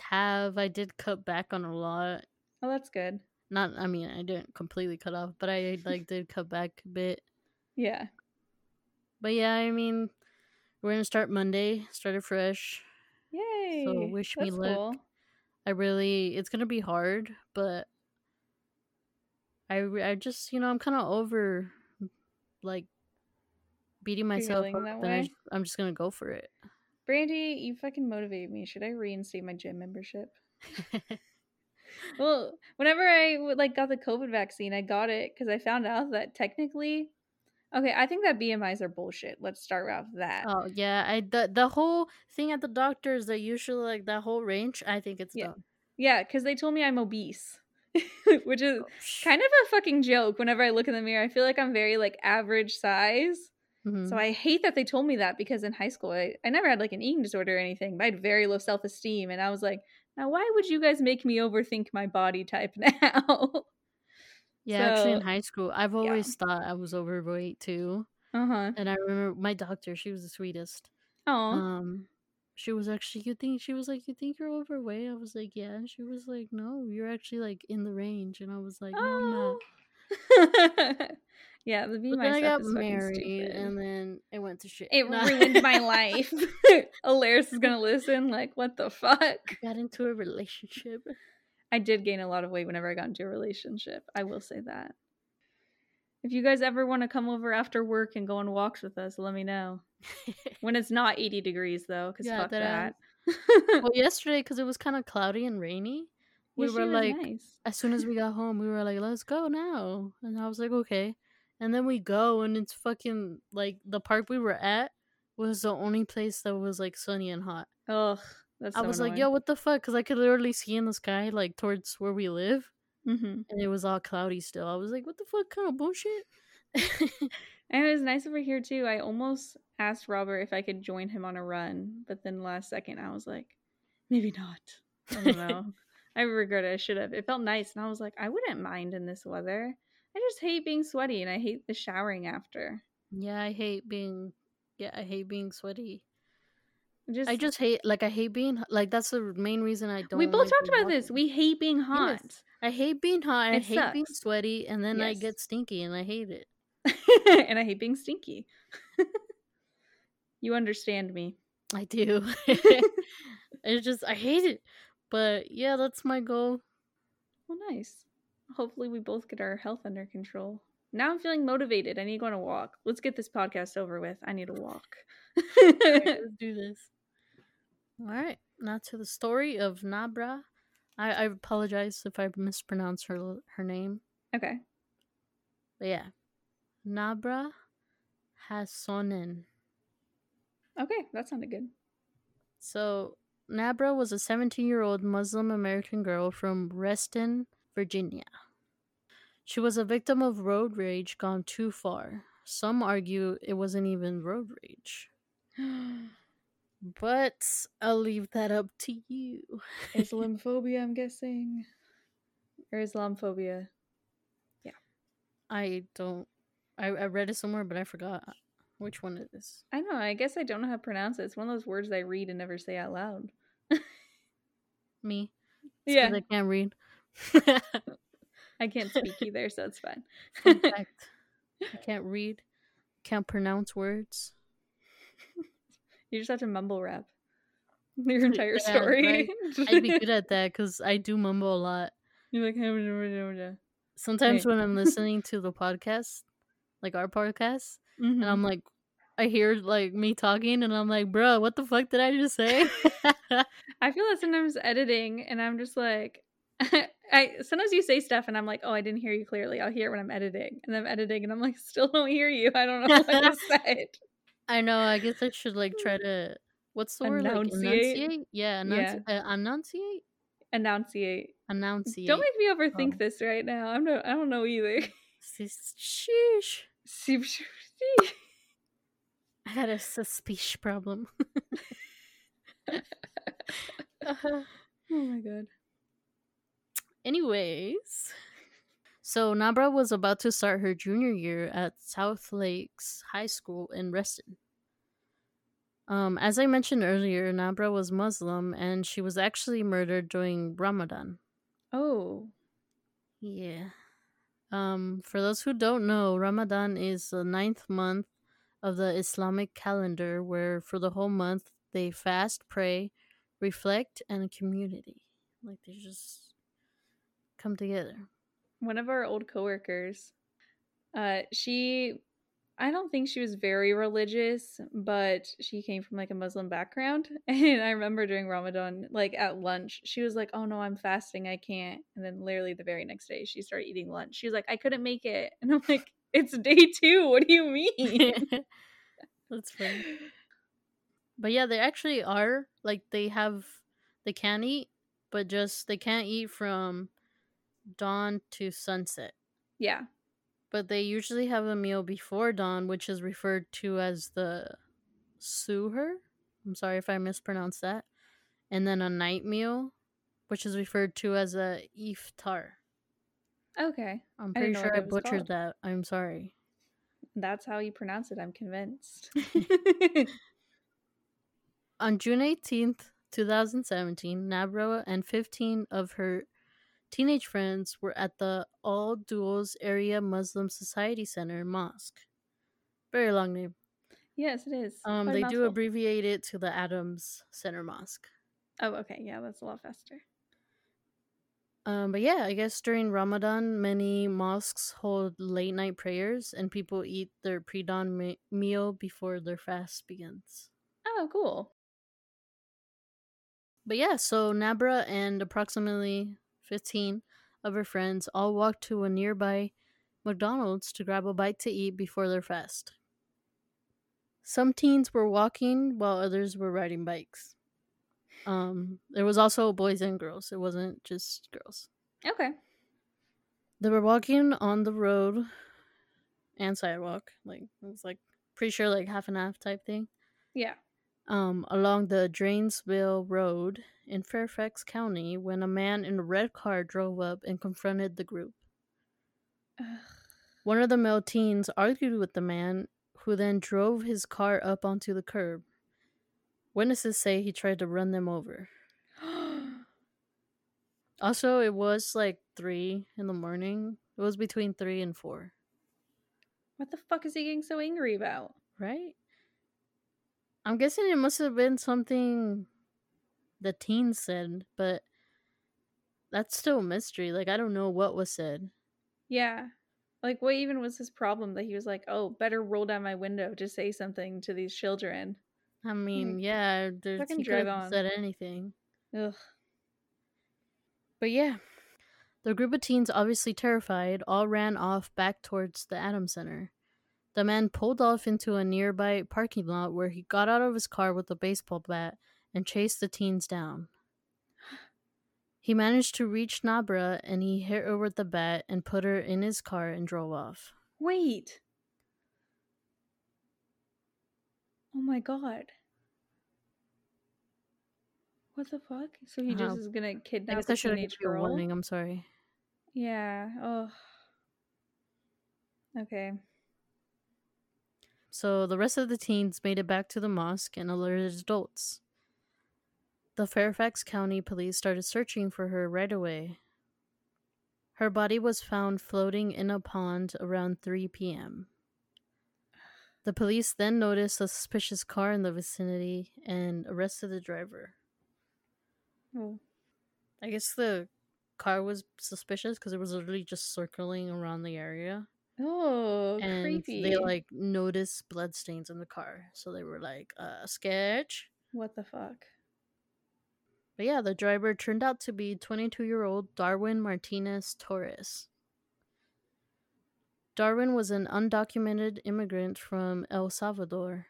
[SPEAKER 2] have. I did cut back on a lot.
[SPEAKER 1] Oh, that's good.
[SPEAKER 2] Not. I mean, I didn't completely cut off, but I like did cut back a bit.
[SPEAKER 1] Yeah.
[SPEAKER 2] But yeah, I mean, we're gonna start Monday. Started fresh.
[SPEAKER 1] Yay.
[SPEAKER 2] So wish me luck.
[SPEAKER 1] cool.
[SPEAKER 2] I really. It's gonna be hard, but I. I just you know I'm kind of over, like, beating myself up.
[SPEAKER 1] that
[SPEAKER 2] and I, just- I'm just gonna go for it.
[SPEAKER 1] Brandy, you fucking motivate me. Should I reinstate my gym membership? <laughs> Well, whenever I like got the COVID vaccine, I got it because I found out that technically, okay, I think that BMIs are bullshit. Let's start out with that.
[SPEAKER 2] Oh yeah, I the the whole thing at the doctor is that usually like that whole range. I think it's
[SPEAKER 1] Yeah.
[SPEAKER 2] dumb.
[SPEAKER 1] Yeah, because they told me I'm obese, <laughs> which is
[SPEAKER 2] Oh,
[SPEAKER 1] kind of a fucking joke. Whenever I look in the mirror, I feel like I'm very like average size.
[SPEAKER 2] Mhm.
[SPEAKER 1] So I hate that they told me that because in high school I, I never had like an eating disorder or anything, but I had very low self esteem, and I was like, now why would you guys make me overthink my body type <laughs> now?
[SPEAKER 2] yeah, actually in high school, I've always thought I was overweight too.
[SPEAKER 1] uh huh.
[SPEAKER 2] And I remember my doctor; she was the sweetest.
[SPEAKER 1] Oh.
[SPEAKER 2] Um, she was actually, you think she was like, you think you're overweight? I was like, yeah. And she was like, no, you're actually like in the range. And I was like, no, I'm not. <laughs>
[SPEAKER 1] yeah, the BMI
[SPEAKER 2] But then I got married, and then it went to shit.
[SPEAKER 1] it
[SPEAKER 2] Nah.
[SPEAKER 1] ruined my <laughs> life. <laughs> Alaris is gonna listen. Like, what the fuck?
[SPEAKER 2] Got into a relationship.
[SPEAKER 1] I did gain a lot of weight whenever I got into a relationship. I will say that. If you guys ever want to come over after work and go on walks with us, let me know. when it's not 80 degrees though, because
[SPEAKER 2] Yeah,
[SPEAKER 1] fuck
[SPEAKER 2] that
[SPEAKER 1] that. <laughs>
[SPEAKER 2] well, yesterday because it was kind of cloudy and rainy, we
[SPEAKER 1] Yeah,
[SPEAKER 2] were like,
[SPEAKER 1] nice.
[SPEAKER 2] as soon as we got home, we were like, let's go now. And I was like, okay. And then we go, and it's fucking like the park we were at was the only place that was like sunny and hot.
[SPEAKER 1] Ugh, that's
[SPEAKER 2] I
[SPEAKER 1] so
[SPEAKER 2] was like, yo, what the fuck? Because I could literally see in the sky, like towards where we live,
[SPEAKER 1] hmm
[SPEAKER 2] and it was all cloudy still. I was like, what the fuck kind of bullshit? <laughs>
[SPEAKER 1] And it was nice over here too. I almost asked Robert if I could join him on a run, but then last second I was like, maybe not. I don't <laughs> know. I regret it. I should have. It felt nice, and I was like, I wouldn't mind in this weather. I just hate being sweaty, and I hate the showering after.
[SPEAKER 2] yeah, I hate being. Yeah, I hate being sweaty.
[SPEAKER 1] Just,
[SPEAKER 2] I just hate, like, I hate being like. That's the main reason I don't.
[SPEAKER 1] we both
[SPEAKER 2] like
[SPEAKER 1] talked about this. We hate being hot,
[SPEAKER 2] I hate being hot. and I hate being sweaty, and then I get stinky, and I hate it. <laughs>
[SPEAKER 1] and I hate being stinky. <laughs> you understand me.
[SPEAKER 2] I do. <laughs> it's just I hate it. But yeah, that's my goal.
[SPEAKER 1] Well, nice. Hopefully, we both get our health under control. Now I'm feeling motivated. I need to go on a walk. Let's get this podcast over with. I need a walk.
[SPEAKER 2] Alright, let's <laughs> do this. All right, now to the story of Nabra. I, I apologize if I mispronounce her her name.
[SPEAKER 1] okay.
[SPEAKER 2] But yeah, Nabra Hassanen.
[SPEAKER 1] Okay, that sounded good.
[SPEAKER 2] So Nabra was a 17 year old Muslim American girl from Reston, Virginia. She was a victim of road rage gone too far. Some argue it wasn't even road rage. <gasps> But I'll leave that up to you.
[SPEAKER 1] Islamophobia, I'm guessing. Or Islamophobia. Yeah.
[SPEAKER 2] I don't. I, I read it somewhere, but I forgot which one it is.
[SPEAKER 1] I know. I guess I don't know how to pronounce it. It's one of those words I read and never say out loud. <laughs>
[SPEAKER 2] Me. It's
[SPEAKER 1] Yeah.
[SPEAKER 2] I can't read. <laughs>
[SPEAKER 1] I can't speak either, so it's fine. <laughs>
[SPEAKER 2] I can't read. Can't pronounce words.
[SPEAKER 1] you just have to mumble rap <laughs> your entire
[SPEAKER 2] Yeah,
[SPEAKER 1] story.
[SPEAKER 2] I'd be good at that because I do mumble a lot.
[SPEAKER 1] You're like,
[SPEAKER 2] Sometimes
[SPEAKER 1] Right.
[SPEAKER 2] when I'm listening to the podcast, like our podcast,
[SPEAKER 1] Mhm.
[SPEAKER 2] and I'm like, I hear like me talking, and I'm like, bro, what the fuck did I just say?
[SPEAKER 1] I feel that sometimes editing, and I'm just like, <laughs> I sometimes you say stuff, and I'm like, oh, I didn't hear you clearly. I'll hear it when I'm editing, and I'm editing, and I'm like, <laughs> still don't hear you. I don't know what you <laughs> said.
[SPEAKER 2] I know. I guess I should like try to. What's the word? Like
[SPEAKER 1] Enunciate?
[SPEAKER 2] Yeah, enunci- uh, enunciate.
[SPEAKER 1] Enunciate.
[SPEAKER 2] Enunciate.
[SPEAKER 1] Don't make me overthink
[SPEAKER 2] Oh.
[SPEAKER 1] this right now. I'm no, I don't know either.
[SPEAKER 2] Sheesh. I got a speech problem. Uh-huh.
[SPEAKER 1] oh my god.
[SPEAKER 2] Anyways, so Nabra was about to start her junior year at South Lakes High School in Reston. Um, as I mentioned earlier, Nabra was Muslim and she was actually murdered during Ramadan.
[SPEAKER 1] Oh,
[SPEAKER 2] Yeah. Um, for those who don't know, Ramadan is the ninth month of the Islamic calendar where for the whole month they fast, pray, reflect, and community. Like they just come together.
[SPEAKER 1] one of our old coworkers. Uh, she, I don't think she was very religious, but she came from like a Muslim background. <laughs> And I remember during Ramadan, like at lunch, she was like, "Oh no, I'm fasting, I can't." And then literally the very next day, she started eating lunch. She was like, "I couldn't make it," <laughs> and I'm like, "It's day two. What do you mean?" <laughs>
[SPEAKER 2] That's funny. But yeah, they actually are like they have they can eat, but just they can't eat from dawn to sunset.
[SPEAKER 1] yeah.
[SPEAKER 2] But they usually have a meal before dawn, which is referred to as the suher. I'm sorry if I mispronounced that. And then a night meal, which is referred to as a iftar.
[SPEAKER 1] Okay.
[SPEAKER 2] I'm pretty
[SPEAKER 1] didn't
[SPEAKER 2] sure I butchered
[SPEAKER 1] called.
[SPEAKER 2] that. I'm sorry.
[SPEAKER 1] That's how you pronounce it. I'm convinced. <laughs> <laughs>
[SPEAKER 2] On June 18th, 2017, Nabra and 15 of her teenage friends were at the All Dulles Area Muslim Society Center Mosque. Very long name.
[SPEAKER 1] yes, it is.
[SPEAKER 2] Um,
[SPEAKER 1] Quite
[SPEAKER 2] they do
[SPEAKER 1] mouthful.
[SPEAKER 2] abbreviate it to the Adams Center Mosque.
[SPEAKER 1] Oh, okay. Yeah, that's a lot faster.
[SPEAKER 2] Um, but yeah, I guess during Ramadan, many mosques hold late night prayers and people eat their pre dawn me- meal before their fast begins.
[SPEAKER 1] Oh, cool.
[SPEAKER 2] But yeah, so Nabra and approximately 15 of her friends all walked to a nearby McDonald's to grab a bite to eat before their fast. Some teens were walking while others were riding bikes. Um, there was also boys and girls. It wasn't just girls.
[SPEAKER 1] Okay.
[SPEAKER 2] They were walking on the road and sidewalk. Like it was like pretty sure like half and half type thing.
[SPEAKER 1] Yeah.
[SPEAKER 2] Um, along the Dranesville Road in Fairfax County when a man in a red car drove up and confronted the group.
[SPEAKER 1] Ugh.
[SPEAKER 2] One of the male teens argued with the man, who then drove his car up onto the curb. Witnesses say he tried to run them over. <gasps> Also, it was like three in the morning. It was between three and four,
[SPEAKER 1] what the fuck is he getting so angry about?
[SPEAKER 2] right? I'm guessing it must have been something the teen said, but that's still a mystery. Like, I don't know what was said.
[SPEAKER 1] Yeah. Like, what even was his problem that he was like, oh, better roll down my window to say something to these children?
[SPEAKER 2] I mean, hmm. yeah, there's
[SPEAKER 1] fucking
[SPEAKER 2] he
[SPEAKER 1] drive
[SPEAKER 2] could have said anything.
[SPEAKER 1] Ugh.
[SPEAKER 2] But yeah, the group of teens, obviously terrified, all ran off back towards the Adams Center. The man pulled off into a nearby parking lot where he got out of his car with a baseball bat and chased the teens down. He managed to reach Nabra and he hit her with the bat and put her in his car and drove off.
[SPEAKER 1] Wait. Oh my god. What the fuck? So he just is gonna
[SPEAKER 2] I
[SPEAKER 1] kidnap
[SPEAKER 2] guess
[SPEAKER 1] a
[SPEAKER 2] I
[SPEAKER 1] teenage
[SPEAKER 2] given you a
[SPEAKER 1] girl?
[SPEAKER 2] warning. I'm sorry.
[SPEAKER 1] Yeah. Oh. Okay.
[SPEAKER 2] So the rest of the teens made it back to the mosque and alerted adults. The Fairfax County police started searching for her right away. Her body was found floating in a pond around 3 p.m. The police then noticed a suspicious car in the vicinity and arrested the driver.
[SPEAKER 1] Oh.
[SPEAKER 2] I guess the car was suspicious because it was literally just circling around the area.
[SPEAKER 1] Oh,
[SPEAKER 2] and
[SPEAKER 1] creepy.
[SPEAKER 2] they like noticed bloodstains in the car so they were like uh sketch
[SPEAKER 1] What the fuck?
[SPEAKER 2] But yeah the driver turned out to be 22 year old darwin martinez torres darwin was an undocumented immigrant from el salvador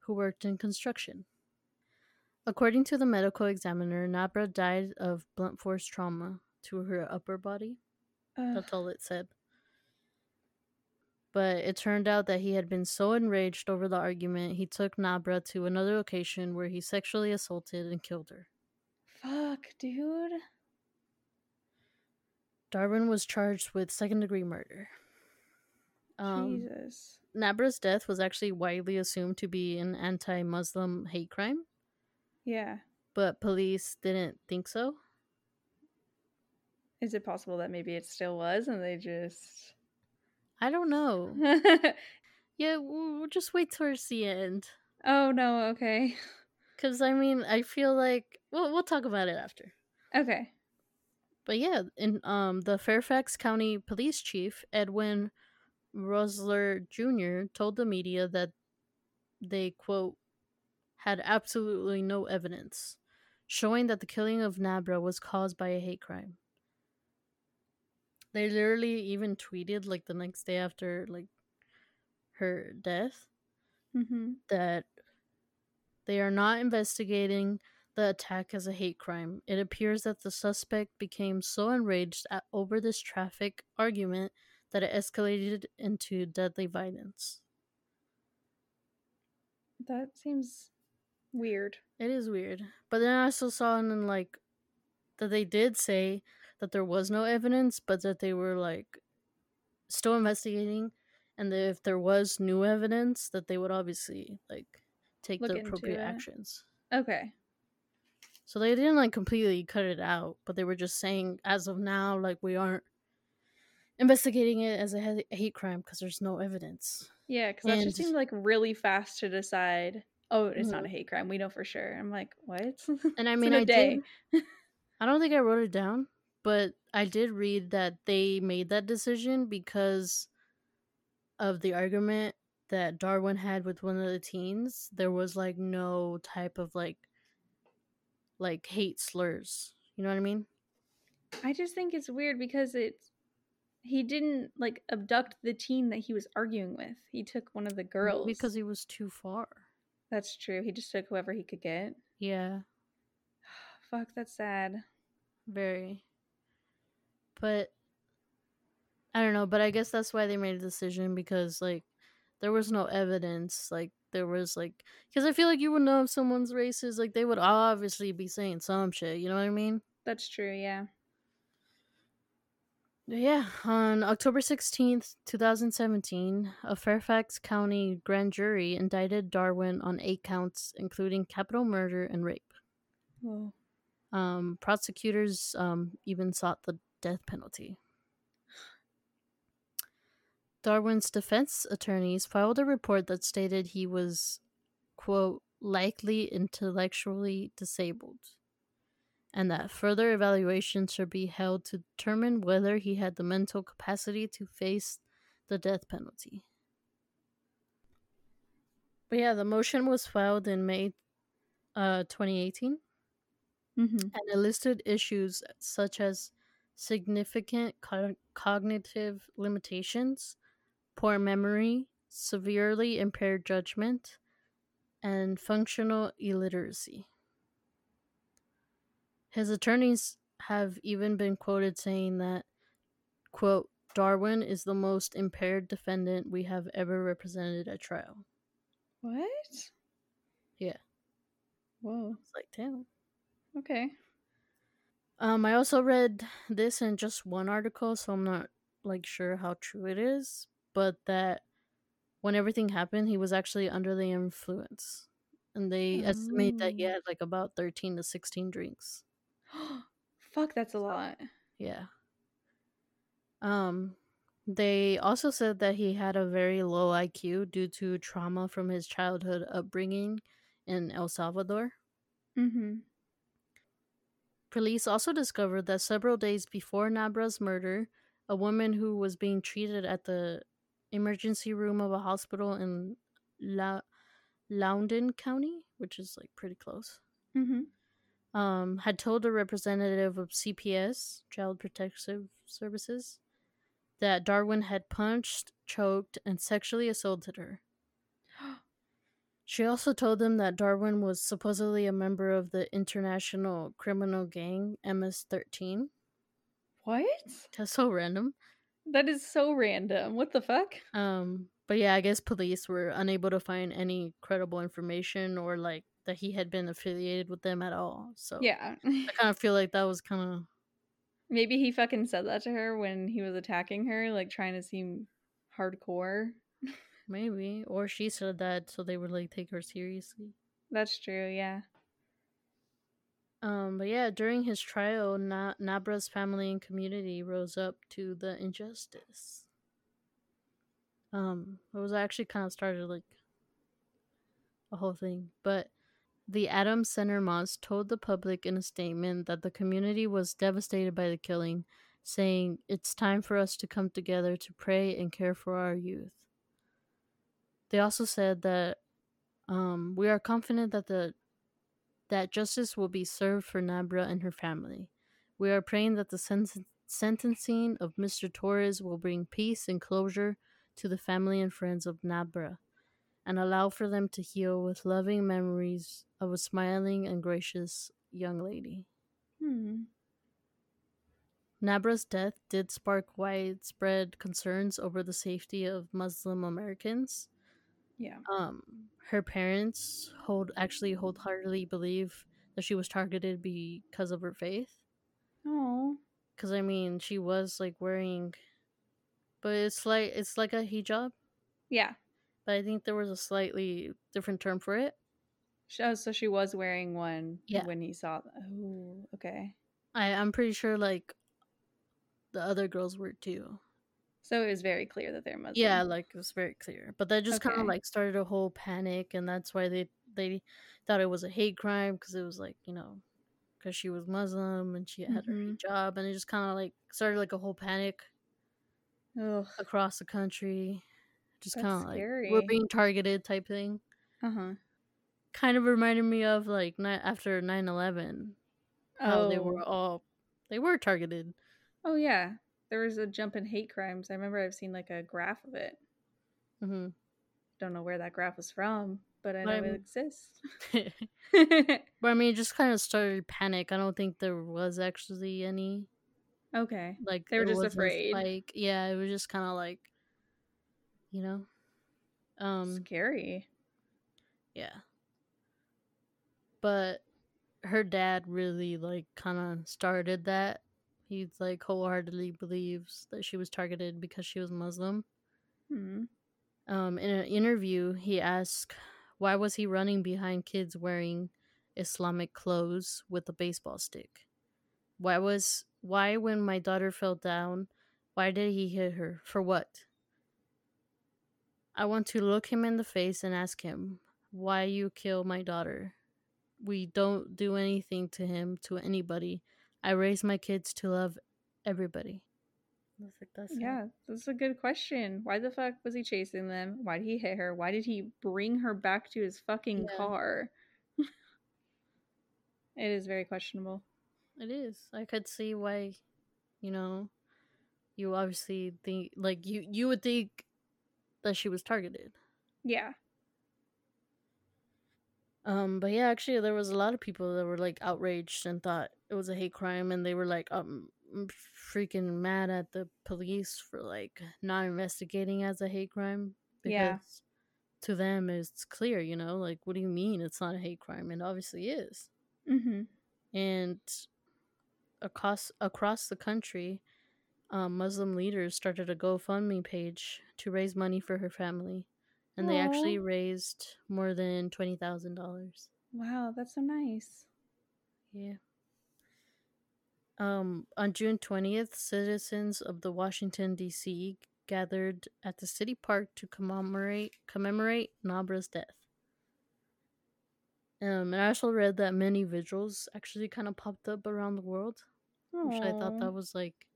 [SPEAKER 2] who worked in construction according to the medical examiner nabra died of blunt force trauma to her upper body
[SPEAKER 1] Ugh.
[SPEAKER 2] That's all it said. But it turned out that he had been so enraged over the argument, he took Nabra to another location where he sexually assaulted and killed her.
[SPEAKER 1] Fuck, dude.
[SPEAKER 2] Darwin was charged with second degree murder. Um,
[SPEAKER 1] Jesus.
[SPEAKER 2] Nabra's death was actually widely assumed to be an anti Muslim hate crime,
[SPEAKER 1] Yeah.
[SPEAKER 2] but police didn't think so.
[SPEAKER 1] Is it possible that maybe it still was and they just.
[SPEAKER 2] I don't know. <laughs> Yeah, we'll we'll just wait towards the end.
[SPEAKER 1] oh, no, okay.
[SPEAKER 2] Because, I mean, I feel like. Well, we'll talk about it after.
[SPEAKER 1] Okay.
[SPEAKER 2] But yeah, in um the Fairfax County Police Chief Edwin Roessler Jr. told the media that they quote had absolutely no evidence showing that the killing of Nabra was caused by a hate crime. They literally even tweeted like the next day after like her death
[SPEAKER 1] Mm-hmm.
[SPEAKER 2] that they are not investigating the attack as a hate crime. It appears that the suspect became so enraged at, over this traffic argument that it escalated into deadly violence.
[SPEAKER 1] That seems weird.
[SPEAKER 2] It is weird. But then I also saw in like that they did say that there was no evidence, but that they were like still investigating and that if there was new evidence that they would obviously like take
[SPEAKER 1] Look
[SPEAKER 2] the appropriate
[SPEAKER 1] it.
[SPEAKER 2] actions.
[SPEAKER 1] Okay.
[SPEAKER 2] So they didn't like completely cut it out, but they were just saying as of now, like we aren't investigating it as a hate crime because there's no evidence.
[SPEAKER 1] Yeah, because that just seemed like really fast to decide. Oh, it's not
[SPEAKER 2] Mhm.
[SPEAKER 1] a hate crime. We know for sure. I'm like, what? <laughs>
[SPEAKER 2] And I mean, I
[SPEAKER 1] day.
[SPEAKER 2] did. <laughs> I don't think I wrote it down, but I did read that they made that decision because of the argument that Darwin had with one of the teens. There was like no type of like like hate slurs. You know what I mean?
[SPEAKER 1] I just think it's weird because it's he didn't like abduct the teen that he was arguing with. He took one of the girls
[SPEAKER 2] Because he was too far.
[SPEAKER 1] that's true. He just took whoever he could get.
[SPEAKER 2] Yeah, <sighs>
[SPEAKER 1] Fuck, that's sad.
[SPEAKER 2] very. But I don't know, but I guess that's why they made a decision because like there was no evidence like there was like because I feel like you would know if someone's racist like they would obviously be saying some shit, you know what I mean?
[SPEAKER 1] That's true. Yeah.
[SPEAKER 2] Yeah, on October 16th, 2017, a Fairfax County grand jury indicted Darwin on eight counts, including capital murder and rape.
[SPEAKER 1] Whoa.
[SPEAKER 2] Um, prosecutors um, even sought the death penalty. Darwin's defense attorneys filed a report that stated he was, quote, likely intellectually disabled, and that further evaluation should be held to determine whether he had the mental capacity to face the death penalty. But yeah, the motion was filed in May uh, 2018
[SPEAKER 1] Mm-hmm.
[SPEAKER 2] and it listed issues such as significant co- cognitive limitations, poor memory, severely impaired judgment, and functional illiteracy. His attorneys have even been quoted saying that, quote, Darwin is the most impaired defendant we have ever represented at trial.
[SPEAKER 1] What?
[SPEAKER 2] Yeah.
[SPEAKER 1] Whoa.
[SPEAKER 2] It's like, damn.
[SPEAKER 1] Okay.
[SPEAKER 2] Um, I also read this in just one article, so I'm not like sure how true it is, but that when everything happened, he was actually under the influence, and they estimate that he
[SPEAKER 1] Oh.
[SPEAKER 2] had like about thirteen to sixteen drinks. <gasps>
[SPEAKER 1] Fuck, that's a lot.
[SPEAKER 2] Yeah. Um, they also said that he had a very low IQ due to trauma from his childhood upbringing in El Salvador.
[SPEAKER 1] Mm-hmm.
[SPEAKER 2] Police also discovered that several days before Nabra's murder, a woman who was being treated at the emergency room of a hospital in La- Loudoun County, which is like pretty close,
[SPEAKER 1] Mm-hmm.
[SPEAKER 2] um, had told a representative of CPS, Child Protective Services, that Darwin had punched, choked, and sexually assaulted her. <gasps> She also told them that Darwin was supposedly a member of the international criminal gang MS 13.
[SPEAKER 1] What?
[SPEAKER 2] That's so random.
[SPEAKER 1] That is so random. What the fuck?
[SPEAKER 2] Um, but yeah, I guess police were unable to find any credible information or like that he had been affiliated with them at all. So
[SPEAKER 1] Yeah.
[SPEAKER 2] I <laughs> kind of feel like that was kind of
[SPEAKER 1] Maybe he fucking said that to her when he was attacking her, like trying to seem hardcore. <laughs>
[SPEAKER 2] maybe, or she said that so they would like take her seriously.
[SPEAKER 1] That's true, yeah.
[SPEAKER 2] Um, but yeah, during his trial, Na- Nabra's family and community rose up to the injustice. Um, it was actually kind of started like a whole thing, but the Adams Center Mosque told the public in a statement that the community was devastated by the killing, saying, It's time for us to come together to pray and care for our youth. They also said that um, we are confident that the that justice will be served for Nabra and her family. We are praying that the sen- sentencing of Mr. Torres will bring peace and closure to the family and friends of Nabra and allow for them to heal with loving memories of a smiling and gracious young lady.
[SPEAKER 1] Hmm.
[SPEAKER 2] Nabra's death did spark widespread concerns over the safety of Muslim Americans.
[SPEAKER 1] Yeah.
[SPEAKER 2] Um, her parents hold actually wholeheartedly believe that she was targeted because of her faith.
[SPEAKER 1] Oh.
[SPEAKER 2] Because I mean, she was like wearing, but it's like it's like a hijab.
[SPEAKER 1] Yeah.
[SPEAKER 2] But I think there was a slightly different term for it.
[SPEAKER 1] Oh, so she was wearing one
[SPEAKER 2] Yeah.
[SPEAKER 1] when he saw. Oh, okay.
[SPEAKER 2] I I'm pretty sure like the other girls were too.
[SPEAKER 1] So it was very clear that they're Muslim.
[SPEAKER 2] Yeah, like it was very clear. But that just kind of like started a whole panic, and that's why they they thought it was a hate crime because it was like you know because she was Muslim and she had her
[SPEAKER 1] Mhm.
[SPEAKER 2] hijab, and it just kind of like started like a whole panic
[SPEAKER 1] Ugh.
[SPEAKER 2] across the country. Just kind of like we're being targeted type thing.
[SPEAKER 1] Uh huh.
[SPEAKER 2] Kind of reminded me of like ni- after 9-11, how they were
[SPEAKER 1] Oh.
[SPEAKER 2] all they were targeted.
[SPEAKER 1] Oh yeah. There was a jump in hate crimes. I remember I've seen like a graph of it.
[SPEAKER 2] hmm
[SPEAKER 1] Don't know where that graph was from, but I know it exists. <laughs>
[SPEAKER 2] but I mean, it just kind of started panic. I don't think there was actually any
[SPEAKER 1] okay.
[SPEAKER 2] like
[SPEAKER 1] They were just afraid.
[SPEAKER 2] Like Yeah, it was just kind of like, you know, um,
[SPEAKER 1] Scary.
[SPEAKER 2] yeah. But her dad really like kind of started that. He's like wholeheartedly believes that she was targeted because she was Muslim.
[SPEAKER 1] Hmm.
[SPEAKER 2] Um, in an interview, he asked, "Why was he running behind kids wearing Islamic clothes with a baseball stick? Why was why when my daughter fell down, why did he hit her? For what? I want to look him in the face and ask him, why you kill my daughter? We don't do anything to him to anybody. I raise my kids to love everybody." I like, "That's.
[SPEAKER 1] Yeah, that's a good question. Why the fuck was he chasing them? Why did he hit her? Why did he bring her back to his fucking
[SPEAKER 2] Yeah.
[SPEAKER 1] car? <laughs> it is very questionable.
[SPEAKER 2] It is. I could see why, you know, you obviously think like you you would think that she was targeted.
[SPEAKER 1] Yeah.
[SPEAKER 2] Um, but yeah, actually, there was a lot of people that were like outraged and thought it was a hate crime, and they were like um freaking mad at the police for like not investigating as a hate crime because
[SPEAKER 1] Yeah.
[SPEAKER 2] to them it's clear, you know, like what do you mean it's not a hate crime, and obviously is.
[SPEAKER 1] Mm-hmm.
[SPEAKER 2] and across across the country, um, Muslim leaders started a GoFundMe page to raise money for her family, and they actually raised more than twenty thousand dollars.
[SPEAKER 1] Wow, that's so nice.
[SPEAKER 2] Yeah. Um, on June twentieth, citizens of the Washington D.C. gathered at the city park to commemorate commemorate Nabra's death. Um, and I also read that many vigils actually kind of popped up around the world, which I thought that was like,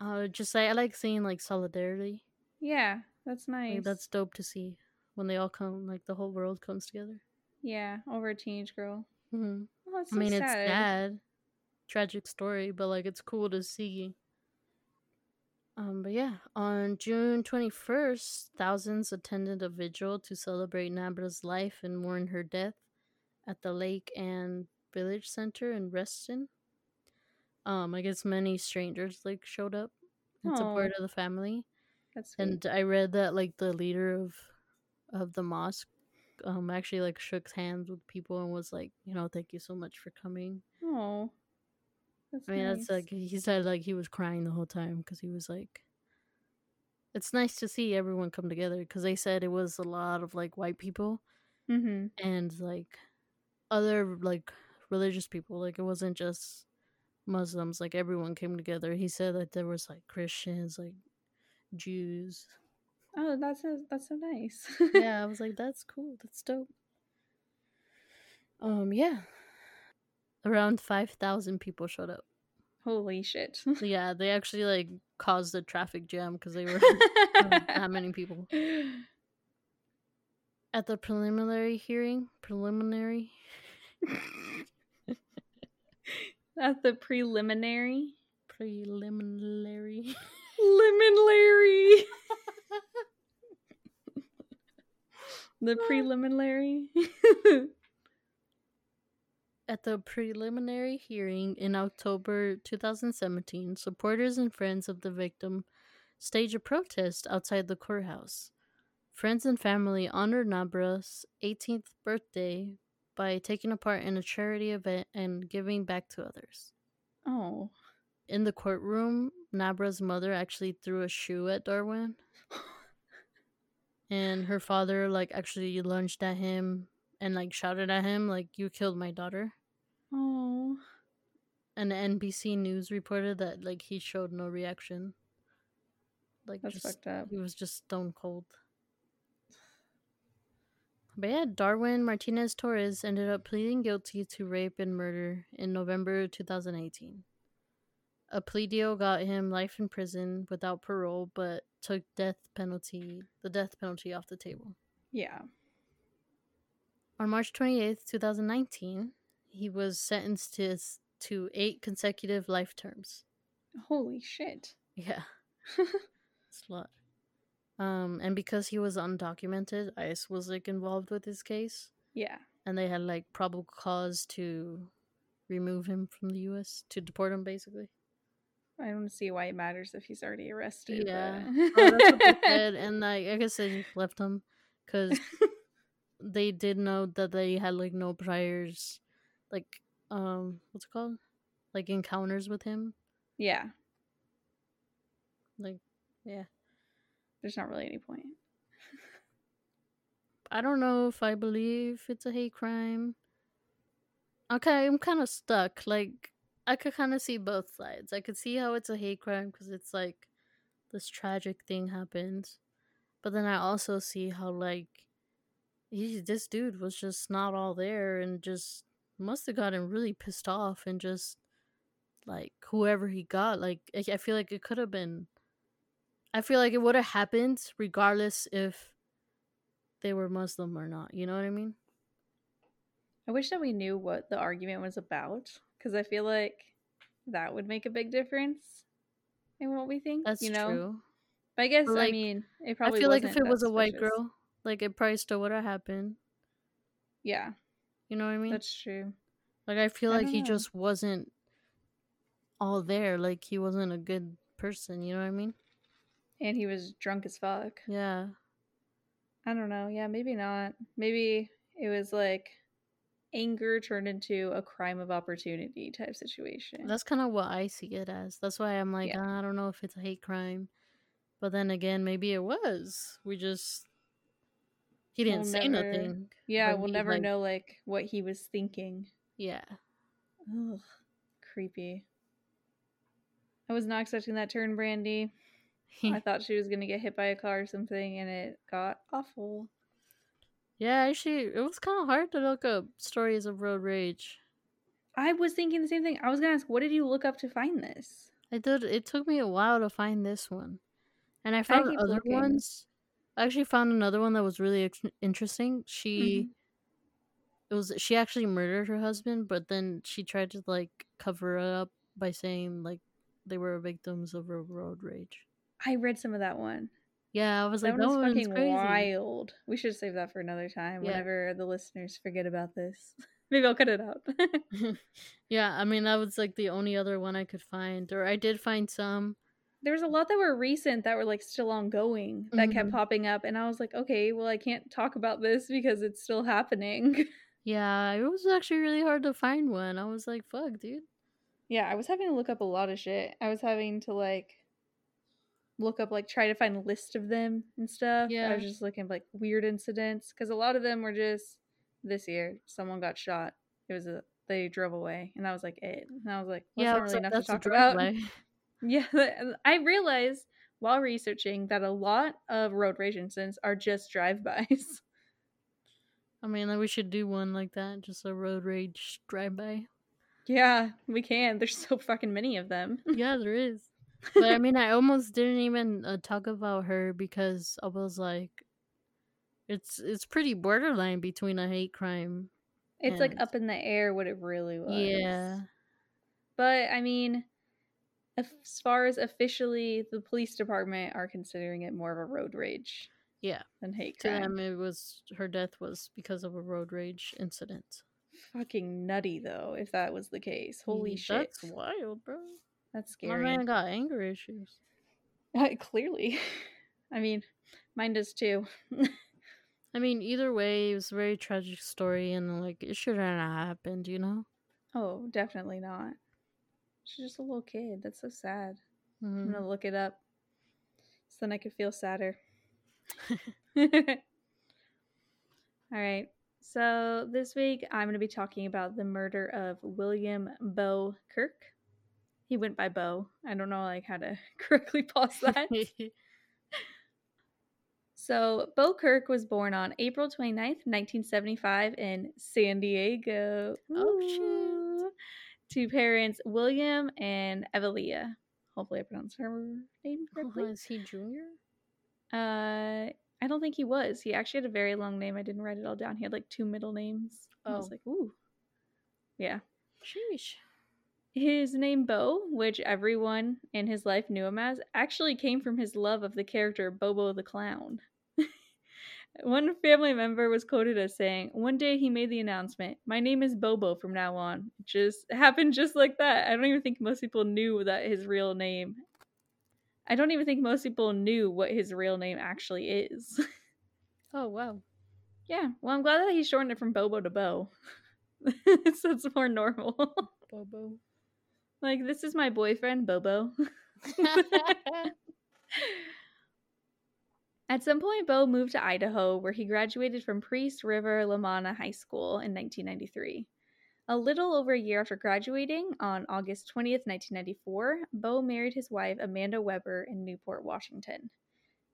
[SPEAKER 2] uh, just I, I like seeing like solidarity.
[SPEAKER 1] Yeah, that's nice.
[SPEAKER 2] Like that's dope to see when they all come, like the whole world comes together.
[SPEAKER 1] yeah, over a teenage girl.
[SPEAKER 2] hmm
[SPEAKER 1] Oh, that's
[SPEAKER 2] I mean,
[SPEAKER 1] sad.
[SPEAKER 2] it's sad, tragic story, but like it's cool to see. Um, but yeah, on June twenty first, thousands attended a vigil to celebrate Nabra's life and mourn her death at the Lake Anne Village Center in Reston. Um, I guess many strangers like showed up in support of the family,
[SPEAKER 1] That's sweet.
[SPEAKER 2] and I read that like the leader of of the mosque um actually like shook hands with people and was like, you know, thank you so much for coming.
[SPEAKER 1] Oh, that's
[SPEAKER 2] I mean,
[SPEAKER 1] nice.
[SPEAKER 2] that's like he said like he was crying the whole time because he was like, it's nice to see everyone come together because they said it was a lot of like white people
[SPEAKER 1] Mm-hmm.
[SPEAKER 2] and like other like religious people. Like it wasn't just Muslims. Like everyone came together. He said that there was like Christians, like Jews.
[SPEAKER 1] Oh, that's so, that's so nice.
[SPEAKER 2] yeah, I <laughs> was like, that's cool. That's dope. Um, yeah. Around five thousand people showed up.
[SPEAKER 1] Holy shit.
[SPEAKER 2] Yeah, they actually like caused a traffic jam because they were <laughs> that many people. <laughs> At the preliminary hearing, preliminary,
[SPEAKER 1] At the preliminary.
[SPEAKER 2] preliminary.
[SPEAKER 1] Larry. <laughs> the preliminary.
[SPEAKER 2] At the preliminary hearing in October 2017, supporters and friends of the victim staged a protest outside the courthouse. Friends and family honored Nabra's 18th birthday by taking a part in a charity event and giving back to others.
[SPEAKER 1] oh.
[SPEAKER 2] In the courtroom, Nabra's mother actually threw a shoe at Darwin, and her father like actually lunged at him and like shouted at him like you killed my daughter.
[SPEAKER 1] Oh.
[SPEAKER 2] And NBC News reported that like he showed no reaction. Like
[SPEAKER 1] That's
[SPEAKER 2] just
[SPEAKER 1] fucked up.
[SPEAKER 2] he was just stone cold. But yeah, Darwin Martinez Torres ended up pleading guilty to rape and murder in November 2018. A plea deal got him life in prison without parole, but took death penalty the death penalty off the table.
[SPEAKER 1] Yeah.
[SPEAKER 2] On March 28th, 2019, he was sentenced to to 8 consecutive life terms.
[SPEAKER 1] Holy shit.
[SPEAKER 2] Yeah. <laughs> lot. Um, and because he was undocumented, ICE was like involved with his case,
[SPEAKER 1] Yeah.
[SPEAKER 2] and they had like probable cause to remove him from the U.S. to deport him, basically.
[SPEAKER 1] I don't see why it matters if he's already arrested.
[SPEAKER 2] Yeah,
[SPEAKER 1] but-
[SPEAKER 2] well, that's what they said, <laughs> and like I guess they just left him because <laughs> they did know that they had like no priors, like um, what's it called, like encounters with him.
[SPEAKER 1] yeah.
[SPEAKER 2] Like, yeah,
[SPEAKER 1] There's not really any point. <laughs>
[SPEAKER 2] I don't know if I believe it's a hate crime. Okay, I'm kind of stuck. Like, I could kind of see both sides. I could see how it's a hate crime because it's like this tragic thing happens, but then I also see how like he, this dude was just not all there and just must have gotten really pissed off and just like whoever he got. Like, I, I feel like it could have been. I feel like it would have happened regardless if they were Muslim or not. You know what I mean?
[SPEAKER 1] I wish that we knew what the argument was about because I feel like that would make a big difference in what we think.
[SPEAKER 2] That's
[SPEAKER 1] you know?
[SPEAKER 2] true.
[SPEAKER 1] But I guess
[SPEAKER 2] But,
[SPEAKER 1] I mean it probably I
[SPEAKER 2] feel like if it was a white girl, like it probably still would have happened.
[SPEAKER 1] Yeah,
[SPEAKER 2] You know what I mean?
[SPEAKER 1] that's true.
[SPEAKER 2] like I feel
[SPEAKER 1] I
[SPEAKER 2] like he
[SPEAKER 1] know.
[SPEAKER 2] just wasn't all there. Like he wasn't a good person. You know what I mean?
[SPEAKER 1] And he was drunk as fuck.
[SPEAKER 2] Yeah.
[SPEAKER 1] I don't know. Yeah, maybe not. Maybe it was like anger turned into a crime of opportunity type situation.
[SPEAKER 2] That's kind of what I see it as. That's why I'm like,
[SPEAKER 1] Yeah.
[SPEAKER 2] "Ah, I don't know if it's a hate crime. But then again, maybe it was. We just he didn't
[SPEAKER 1] We'll
[SPEAKER 2] say
[SPEAKER 1] never-
[SPEAKER 2] nothing.
[SPEAKER 1] yeah, we'll
[SPEAKER 2] he,
[SPEAKER 1] never
[SPEAKER 2] like-
[SPEAKER 1] know like what he was thinking.
[SPEAKER 2] Yeah.
[SPEAKER 1] Ugh, creepy. I was not expecting that turn, Brandy. <laughs> I thought she was gonna get hit by a car or something, and it got awful.
[SPEAKER 2] yeah, actually, it was kind of hard to look up stories of road rage.
[SPEAKER 1] I was thinking the same thing. I was gonna ask, what did you look up to find this?
[SPEAKER 2] I did. It took me a while to find this one, and I found
[SPEAKER 1] keep
[SPEAKER 2] other
[SPEAKER 1] looking.
[SPEAKER 2] ones. I actually found another one that was really ex- interesting. She,
[SPEAKER 1] Mhm.
[SPEAKER 2] it was she actually murdered her husband, but then she tried to like cover it up by saying like they were victims of a road rage.
[SPEAKER 1] I read some of that one.
[SPEAKER 2] Yeah, I was
[SPEAKER 1] That
[SPEAKER 2] like, that
[SPEAKER 1] was
[SPEAKER 2] one's
[SPEAKER 1] fucking
[SPEAKER 2] crazy.
[SPEAKER 1] wild. We should save that for another time.
[SPEAKER 2] Yeah.
[SPEAKER 1] Whenever the listeners forget about this, <laughs> maybe I'll cut it out. <laughs> <laughs>
[SPEAKER 2] yeah, I mean that was like the only other one I could find, or I did find some.
[SPEAKER 1] There was a lot that were recent that were like still ongoing that kept
[SPEAKER 2] Mhm.
[SPEAKER 1] popping up, and I was like, okay, well, I can't talk about this because it's still happening. <laughs>
[SPEAKER 2] Yeah, it was actually really hard to find one. I was like, fuck, dude.
[SPEAKER 1] Yeah, I was having to look up a lot of shit. I was having to like look up like try to find a list of them and stuff.
[SPEAKER 2] Yeah.
[SPEAKER 1] I was just looking like weird incidents because a lot of them were just this year someone got shot. It was a they drove away, and that was like it. And I was like, well,
[SPEAKER 2] yeah,
[SPEAKER 1] that's not really enough to talk about. <laughs> Yeah, I realized while researching that a lot of road rage incidents are just drive-bys. <laughs>
[SPEAKER 2] I mean, like, we should do one like that, just a road rage drive-by.
[SPEAKER 1] yeah, we can. There's so fucking many of them. <laughs>
[SPEAKER 2] yeah, there is. But I mean, I almost didn't even uh, talk about her because I was like, it's it's pretty borderline between a hate crime.
[SPEAKER 1] It's like up in the air what it really was.
[SPEAKER 2] Yeah,
[SPEAKER 1] But I mean, as far as officially, the police department are considering it more of a road rage
[SPEAKER 2] yeah.
[SPEAKER 1] than hate crime.
[SPEAKER 2] To them, it was her death was because of a road rage incident.
[SPEAKER 1] Fucking nutty though, if that was the case. Holy
[SPEAKER 2] Mm,
[SPEAKER 1] shit,
[SPEAKER 2] That's wild, bro.
[SPEAKER 1] that's scary My
[SPEAKER 2] man got anger issues. <laughs>
[SPEAKER 1] Clearly, <laughs> I mean, mine does too. <laughs>
[SPEAKER 2] I mean, either way, it was a very tragic story, and like it shouldn't have happened, you know.
[SPEAKER 1] oh, definitely not. She's just a little kid. That's so sad. I'm
[SPEAKER 2] Mhm.
[SPEAKER 1] gonna look it up, so then I could feel sadder. <laughs> <laughs> All right. So this week I'm going to be talking about the murder of William Bo Kirk. He went by Bo. I don't know like how to <laughs> correctly pause that. So, Bo Kirk was born on April 29th, 1975, in San Diego.
[SPEAKER 2] Oh, shit.
[SPEAKER 1] To parents William and Evelia. Hopefully, I pronounced her name correctly.
[SPEAKER 2] Was he junior?
[SPEAKER 1] Uh, I don't think he was. He actually had a very long name. I didn't write it all down. He had like two middle names. I was
[SPEAKER 2] Oh.
[SPEAKER 1] like, ooh. Yeah.
[SPEAKER 2] Sheesh.
[SPEAKER 1] His name Bo, which everyone in his life knew him as, actually came from his love of the character Bobo the Clown. One family member was quoted as saying, One day he made the announcement, My name is Bobo from now on. It just <laughs> happened just like that. I don't even think most people knew that his real name. I don't even think most people knew what his real name actually is. <laughs>
[SPEAKER 2] Oh wow.
[SPEAKER 1] yeah, well, I'm glad that he shortened it from Bobo to Bo. <laughs> so it's more normal.
[SPEAKER 2] Bobo.
[SPEAKER 1] like, this is my boyfriend, Bobo. At some point, Bo moved to Idaho, where he graduated from Priest River Lamanna High School in 1993. A little over a year after graduating, on August 20th, 1994, Bo married his wife Amanda Weber in Newport, Washington.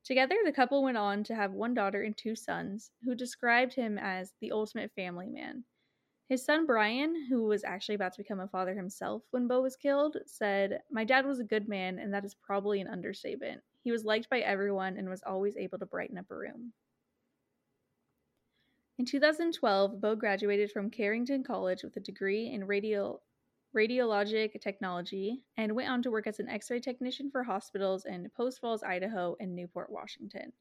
[SPEAKER 1] Together, the couple went on to have one daughter and two sons, who described him as the ultimate family man. His son Brian, who was actually about to become a father himself when Bo was killed, said, My dad was a good man, and that is probably an understatement. He was liked by everyone and was always able to brighten up a room. In 2012, Bo graduated from Carrington College with a degree in radio, radiologic technology and went on to work as an x ray technician for hospitals in Post Falls, Idaho, and Newport, Washington.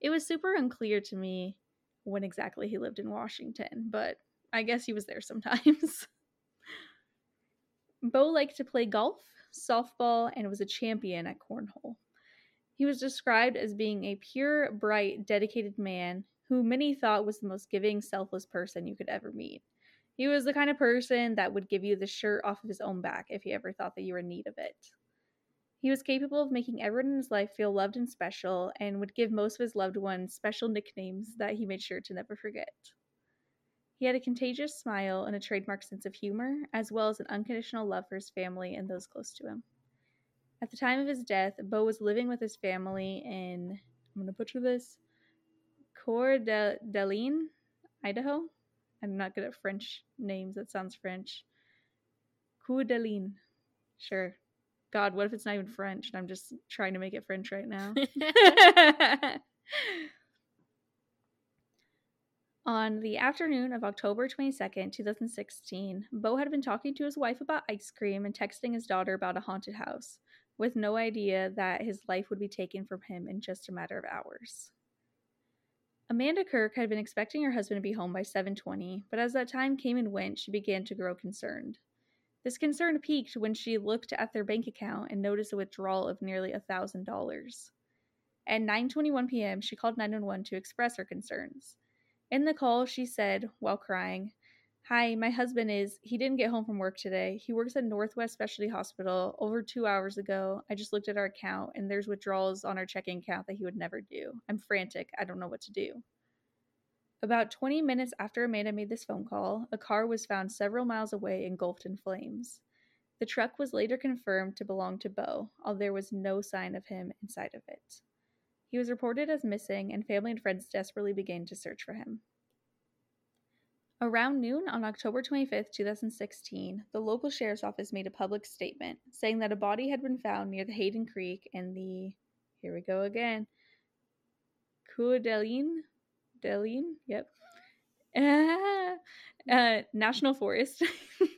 [SPEAKER 1] It was super unclear to me when exactly he lived in Washington, but I guess he was there sometimes. <laughs> Bo liked to play golf, softball, and was a champion at cornhole. He was described as being a pure, bright, dedicated man who many thought was the most giving, selfless person you could ever meet. He was the kind of person that would give you the shirt off of his own back if he ever thought that you were in need of it. He was capable of making everyone in his life feel loved and special, and would give most of his loved ones special nicknames that he made sure to never forget. He had a contagious smile and a trademark sense of humor, as well as an unconditional love for his family and those close to him. At the time of his death, Bo was living with his family in, I'm going to butcher this, Coeur d'Alene, Idaho. I'm not good at French names. That sounds French. Coeur. Sure. God, what if it's not even French and I'm just trying to make it French right now? <laughs> On the afternoon of October 22nd, 2016, Bo had been talking to his wife about ice cream and texting his daughter about a haunted house, with no idea that his life would be taken from him in just a matter of hours. Amanda Kirk had been expecting her husband to be home by 7:20, but as that time came and went, she began to grow concerned. This concern peaked when she looked at their bank account and noticed a withdrawal of nearly $1,000. At 9:21 p.m., she called 911 to express her concerns. In the call, she said, while crying, Hi, my husband is. He didn't get home from work today. He works at Northwest Specialty Hospital over two hours ago. I just looked at our account and there's withdrawals on our checking account that he would never do. I'm frantic. I don't know what to do. About 20 minutes after Amanda made this phone call, a car was found several miles away engulfed in flames. The truck was later confirmed to belong to Bo, although there was no sign of him inside of it. He was reported as missing, and family and friends desperately began to search for him. Around noon on October 25, 2016, the local sheriff's office made a public statement saying that a body had been found near the Hayden Creek in the, here we go again, Coeur d'Alene? d'Alene? Yep. <laughs> uh, National Forest. <laughs>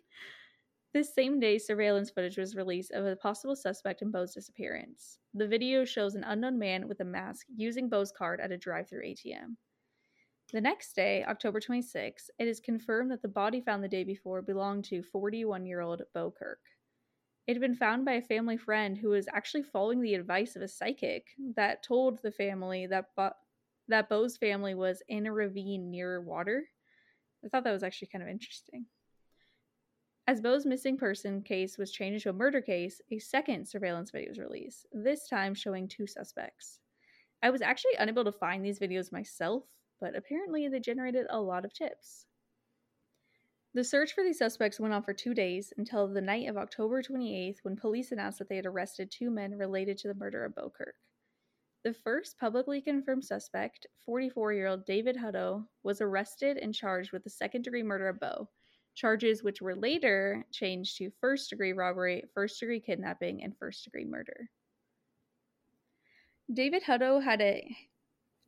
[SPEAKER 1] This same day, surveillance footage was released of a possible suspect in Bo's disappearance. The video shows an unknown man with a mask using Bo's card at a drive through ATM. The next day, October 26, it is confirmed that the body found the day before belonged to 41 year old Bo Kirk. It had been found by a family friend who was actually following the advice of a psychic that told the family that, Bo- that Bo's family was in a ravine near water. I thought that was actually kind of interesting. As Bo's missing person case was changed to a murder case, a second surveillance video was released, this time showing two suspects. I was actually unable to find these videos myself, but apparently they generated a lot of tips. The search for these suspects went on for two days until the night of October 28th when police announced that they had arrested two men related to the murder of Bo Kirk. The first publicly confirmed suspect, 44 year old David Hutto, was arrested and charged with the second degree murder of Bo, charges which were later changed to first degree robbery, first degree kidnapping, and first degree murder. David Hutto had a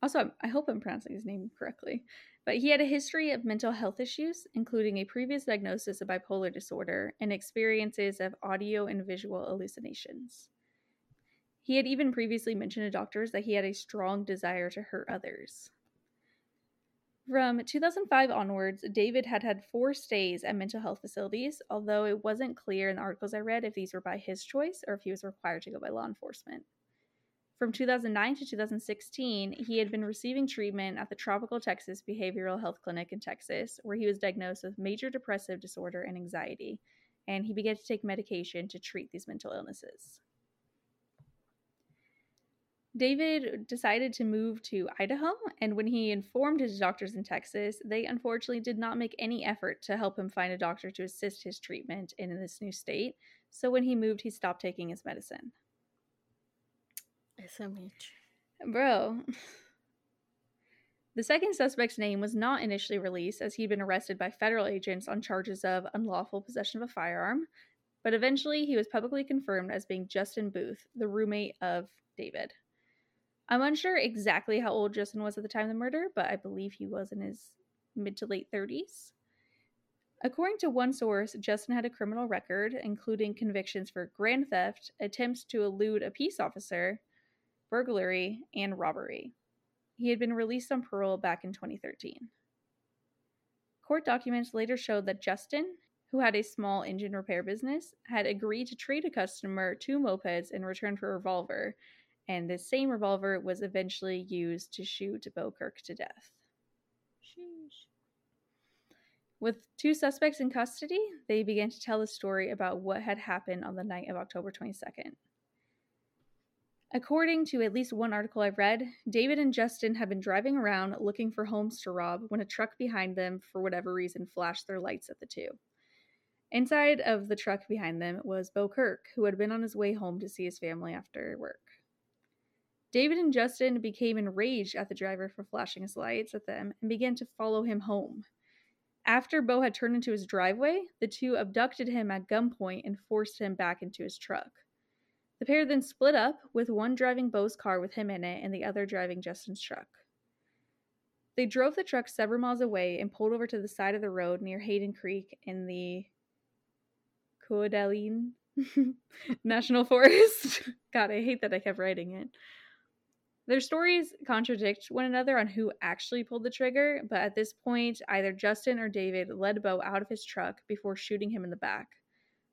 [SPEAKER 1] also I hope I'm pronouncing his name correctly, but he had a history of mental health issues, including a previous diagnosis of bipolar disorder and experiences of audio and visual hallucinations. He had even previously mentioned to doctors that he had a strong desire to hurt others. From 2005 onwards, David had had four stays at mental health facilities, although it wasn't clear in the articles I read if these were by his choice or if he was required to go by law enforcement. From 2009 to 2016, he had been receiving treatment at the Tropical Texas Behavioral Health Clinic in Texas, where he was diagnosed with major depressive disorder and anxiety, and he began to take medication to treat these mental illnesses. David decided to move to Idaho, and when he informed his doctors in Texas, they unfortunately did not make any effort to help him find a doctor to assist his treatment in this new state. So when he moved, he stopped taking his medicine.
[SPEAKER 2] SMH.
[SPEAKER 1] Bro. <laughs> The second suspect's name was not initially released as he'd been arrested by federal agents on charges of unlawful possession of a firearm, but eventually he was publicly confirmed as being Justin Booth, the roommate of David. I'm unsure exactly how old Justin was at the time of the murder, but I believe he was in his mid to late 30s. According to one source, Justin had a criminal record, including convictions for grand theft, attempts to elude a peace officer, burglary, and robbery. He had been released on parole back in 2013. Court documents later showed that Justin, who had a small engine repair business, had agreed to trade a customer two mopeds in return for a revolver and this same revolver was eventually used to shoot Bo Kirk to death. Sheesh. With two suspects in custody, they began to tell the story about what had happened on the night of October 22nd. According to at least one article I've read, David and Justin had been driving around looking for homes to rob when a truck behind them, for whatever reason, flashed their lights at the two. Inside of the truck behind them was Bo Kirk, who had been on his way home to see his family after work. David and Justin became enraged at the driver for flashing his lights at them and began to follow him home. After Bo had turned into his driveway, the two abducted him at gunpoint and forced him back into his truck. The pair then split up, with one driving Bo's car with him in it and the other driving Justin's truck. They drove the truck several miles away and pulled over to the side of the road near Hayden Creek in the Coedaline <laughs> National Forest. <laughs> God, I hate that I kept writing it. Their stories contradict one another on who actually pulled the trigger, but at this point, either Justin or David led Bo out of his truck before shooting him in the back.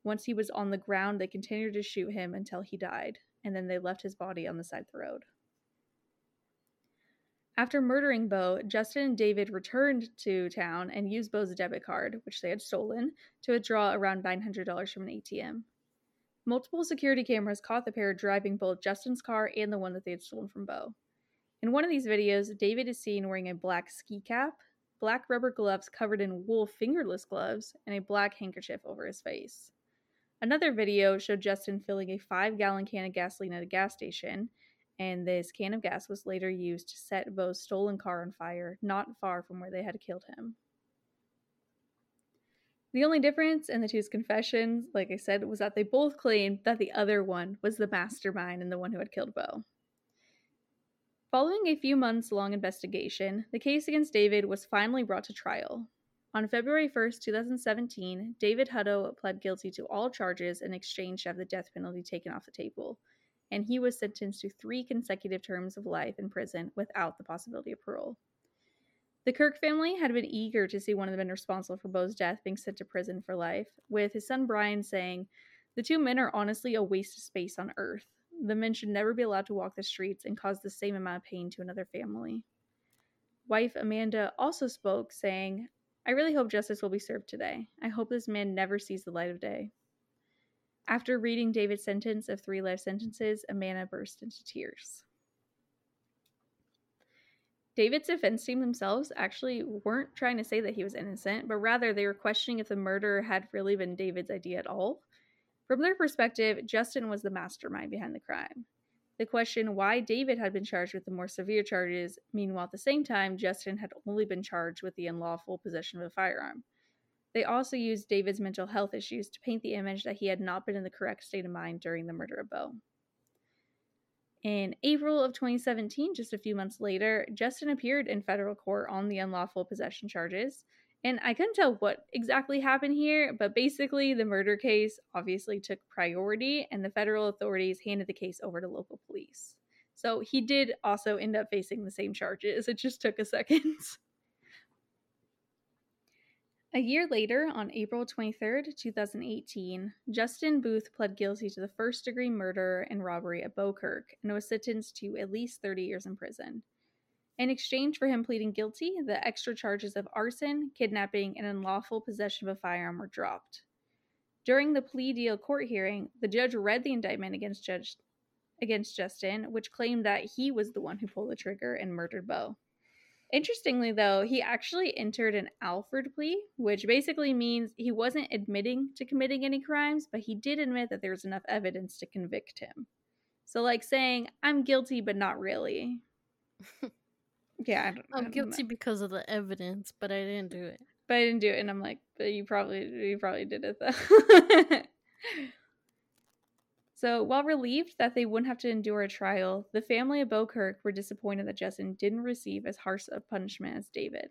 [SPEAKER 1] Once he was on the ground, they continued to shoot him until he died, and then they left his body on the side of the road. After murdering Bo, Justin and David returned to town and used Bo's debit card, which they had stolen, to withdraw around $900 from an ATM. Multiple security cameras caught the pair driving both Justin's car and the one that they had stolen from Bo. In one of these videos, David is seen wearing a black ski cap, black rubber gloves covered in wool fingerless gloves, and a black handkerchief over his face. Another video showed Justin filling a five gallon can of gasoline at a gas station, and this can of gas was later used to set Bo's stolen car on fire not far from where they had killed him. The only difference in the two's confessions, like I said, was that they both claimed that the other one was the mastermind and the one who had killed Bo. Following a few months long investigation, the case against David was finally brought to trial. On February 1st, 2017, David Hutto pled guilty to all charges in exchange to have the death penalty taken off the table, and he was sentenced to three consecutive terms of life in prison without the possibility of parole. The Kirk family had been eager to see one of the men responsible for Bo's death being sent to prison for life, with his son Brian saying, The two men are honestly a waste of space on Earth. The men should never be allowed to walk the streets and cause the same amount of pain to another family. Wife Amanda also spoke, saying, I really hope justice will be served today. I hope this man never sees the light of day. After reading David's sentence of three life sentences, Amanda burst into tears. David's defense team themselves actually weren't trying to say that he was innocent, but rather they were questioning if the murder had really been David's idea at all. From their perspective, Justin was the mastermind behind the crime. They question why David had been charged with the more severe charges. Meanwhile, at the same time, Justin had only been charged with the unlawful possession of a firearm. They also used David's mental health issues to paint the image that he had not been in the correct state of mind during the murder of Bo. In April of 2017, just a few months later, Justin appeared in federal court on the unlawful possession charges. And I couldn't tell what exactly happened here, but basically, the murder case obviously took priority, and the federal authorities handed the case over to local police. So he did also end up facing the same charges. It just took a second. <laughs> A year later, on April 23, 2018, Justin Booth pled guilty to the first degree murder and robbery at Bo Kirk and was sentenced to at least 30 years in prison. In exchange for him pleading guilty, the extra charges of arson, kidnapping, and unlawful possession of a firearm were dropped. During the plea deal court hearing, the judge read the indictment against Judge against Justin, which claimed that he was the one who pulled the trigger and murdered Bo. Interestingly, though, he actually entered an Alford plea, which basically means he wasn't admitting to committing any crimes, but he did admit that there was enough evidence to convict him. So, like saying, I'm guilty, but not really. <laughs> yeah, I don't,
[SPEAKER 2] I'm
[SPEAKER 1] I
[SPEAKER 2] guilty
[SPEAKER 1] know.
[SPEAKER 2] because of the evidence, but I didn't do it.
[SPEAKER 1] but I didn't do it, and I'm like, but you probably you probably did it though. <laughs> so while relieved that they wouldn't have to endure a trial, the family of Bo Kirk were disappointed that Justin didn't receive as harsh a punishment as David.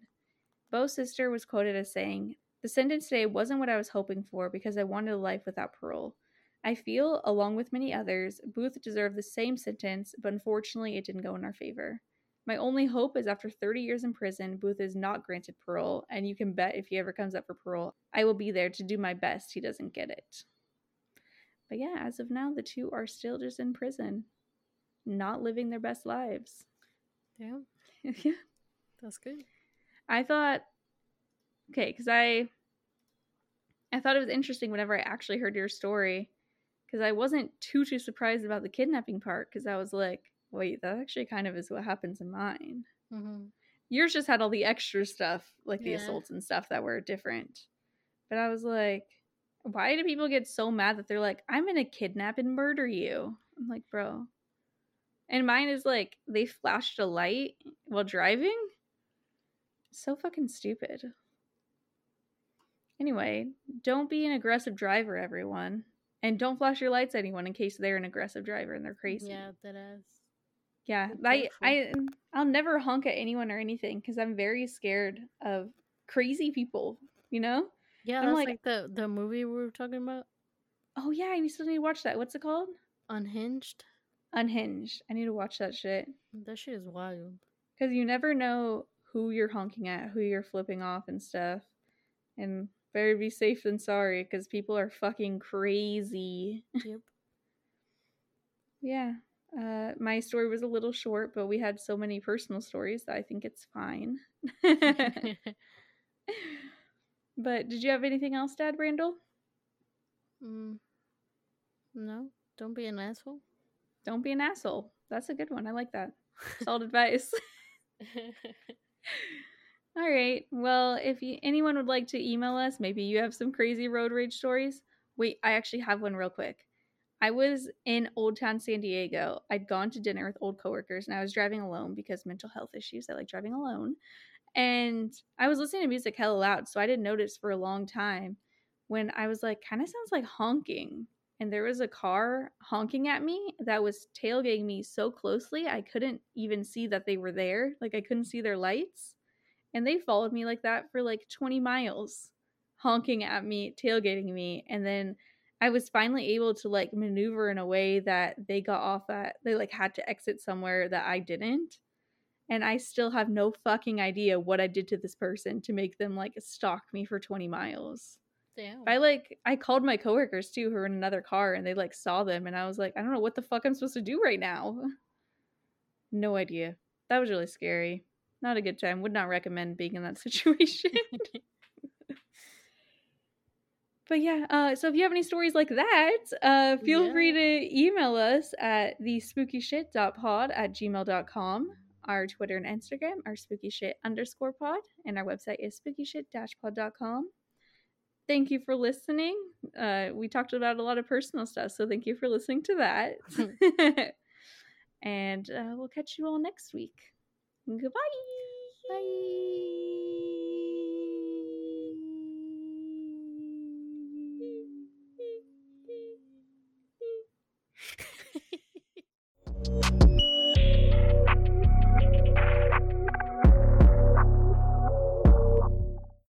[SPEAKER 1] Bo's sister was quoted as saying, "The sentence today wasn't what I was hoping for because I wanted a life without parole. I feel, along with many others, Booth deserved the same sentence, but unfortunately, it didn't go in our favor." My only hope is after 30 years in prison, Booth is not granted parole, and you can bet if he ever comes up for parole, I will be there to do my best he doesn't get it. But yeah, as of now, the two are still just in prison, not living their best lives.
[SPEAKER 2] Damn, <laughs>
[SPEAKER 1] yeah.
[SPEAKER 2] that's good.
[SPEAKER 1] I thought, okay, because I, I thought it was interesting whenever I actually heard your story, because I wasn't too too surprised about the kidnapping part, because I was like, wait, that actually kind of is what happens in mine.
[SPEAKER 2] Mm-hmm.
[SPEAKER 1] Yours just had all the extra stuff, like the
[SPEAKER 2] Yeah.
[SPEAKER 1] assaults and stuff that were different. But I was like, why do people get so mad that they're like, I'm gonna kidnap and murder you? I'm like, bro. And mine is like, they flashed a light while driving? So fucking stupid. Anyway, don't be an aggressive driver, everyone. And don't flash your lights at anyone in case they're an aggressive driver and they're crazy.
[SPEAKER 2] Yeah, that ass.
[SPEAKER 1] Yeah, I, I. I'll never honk at anyone or anything because I'm very scared of crazy people. You know?
[SPEAKER 2] Yeah,
[SPEAKER 1] I'm
[SPEAKER 2] that's
[SPEAKER 1] like-
[SPEAKER 2] like, the the movie we were talking about,
[SPEAKER 1] Oh yeah, I still need to watch that. What's it called?
[SPEAKER 2] Unhinged.
[SPEAKER 1] Unhinged. I need to watch that shit
[SPEAKER 2] That shit is wild.
[SPEAKER 1] because you never know who you're honking at, who you're flipping off and stuff. And better be safe than sorry because people are fucking crazy.
[SPEAKER 2] Yep. <laughs>
[SPEAKER 1] Yeah. Uh, my story was a little short, but we had so many personal stories that I think it's fine. <laughs> <laughs> but did you have anything else, Dad Randall?
[SPEAKER 2] mm. No, don't be an asshole.
[SPEAKER 1] Don't be an asshole. That's a good one. I like that. Solid <laughs> advice. All right. Well, if you, anyone would like to email us, maybe you have some crazy road rage stories. Wait, I actually have one real quick. I was in Old Town San Diego. I'd gone to dinner with old coworkers and I was driving alone because mental health issues. I like driving alone. And I was listening to music hella loud, so I didn't notice for a long time when I was like, kind of sounds like honking. And there was a car honking at me that was tailgating me so closely, I couldn't even see that they were there. Like, I couldn't see their lights and they followed me like that for like 20 miles honking at me tailgating me and then i was finally able to like maneuver in a way that they got off at they like had to exit somewhere that i didn't and i still have no fucking idea what i did to this person to make them like stalk me for 20 miles
[SPEAKER 2] Damn.
[SPEAKER 1] i like i called my coworkers too who were in another car and they like saw them and i was like i don't know what the fuck i'm supposed to do right now <laughs> no idea that was really scary not a good time. Would not recommend being in that <laughs> situation. <laughs> but yeah, uh, so if you have any stories like that, uh, feel free to email us at the spookyshit.pod at gmail.com. Our Twitter and Instagram are spookyshit underscore pod, and our website is spookyshit-pod.com. Thank you for listening. Uh, we talked about a lot of personal stuff, so thank you for listening to that. <laughs> <laughs> And uh, we'll catch you all next week. Goodbye.
[SPEAKER 2] Bye.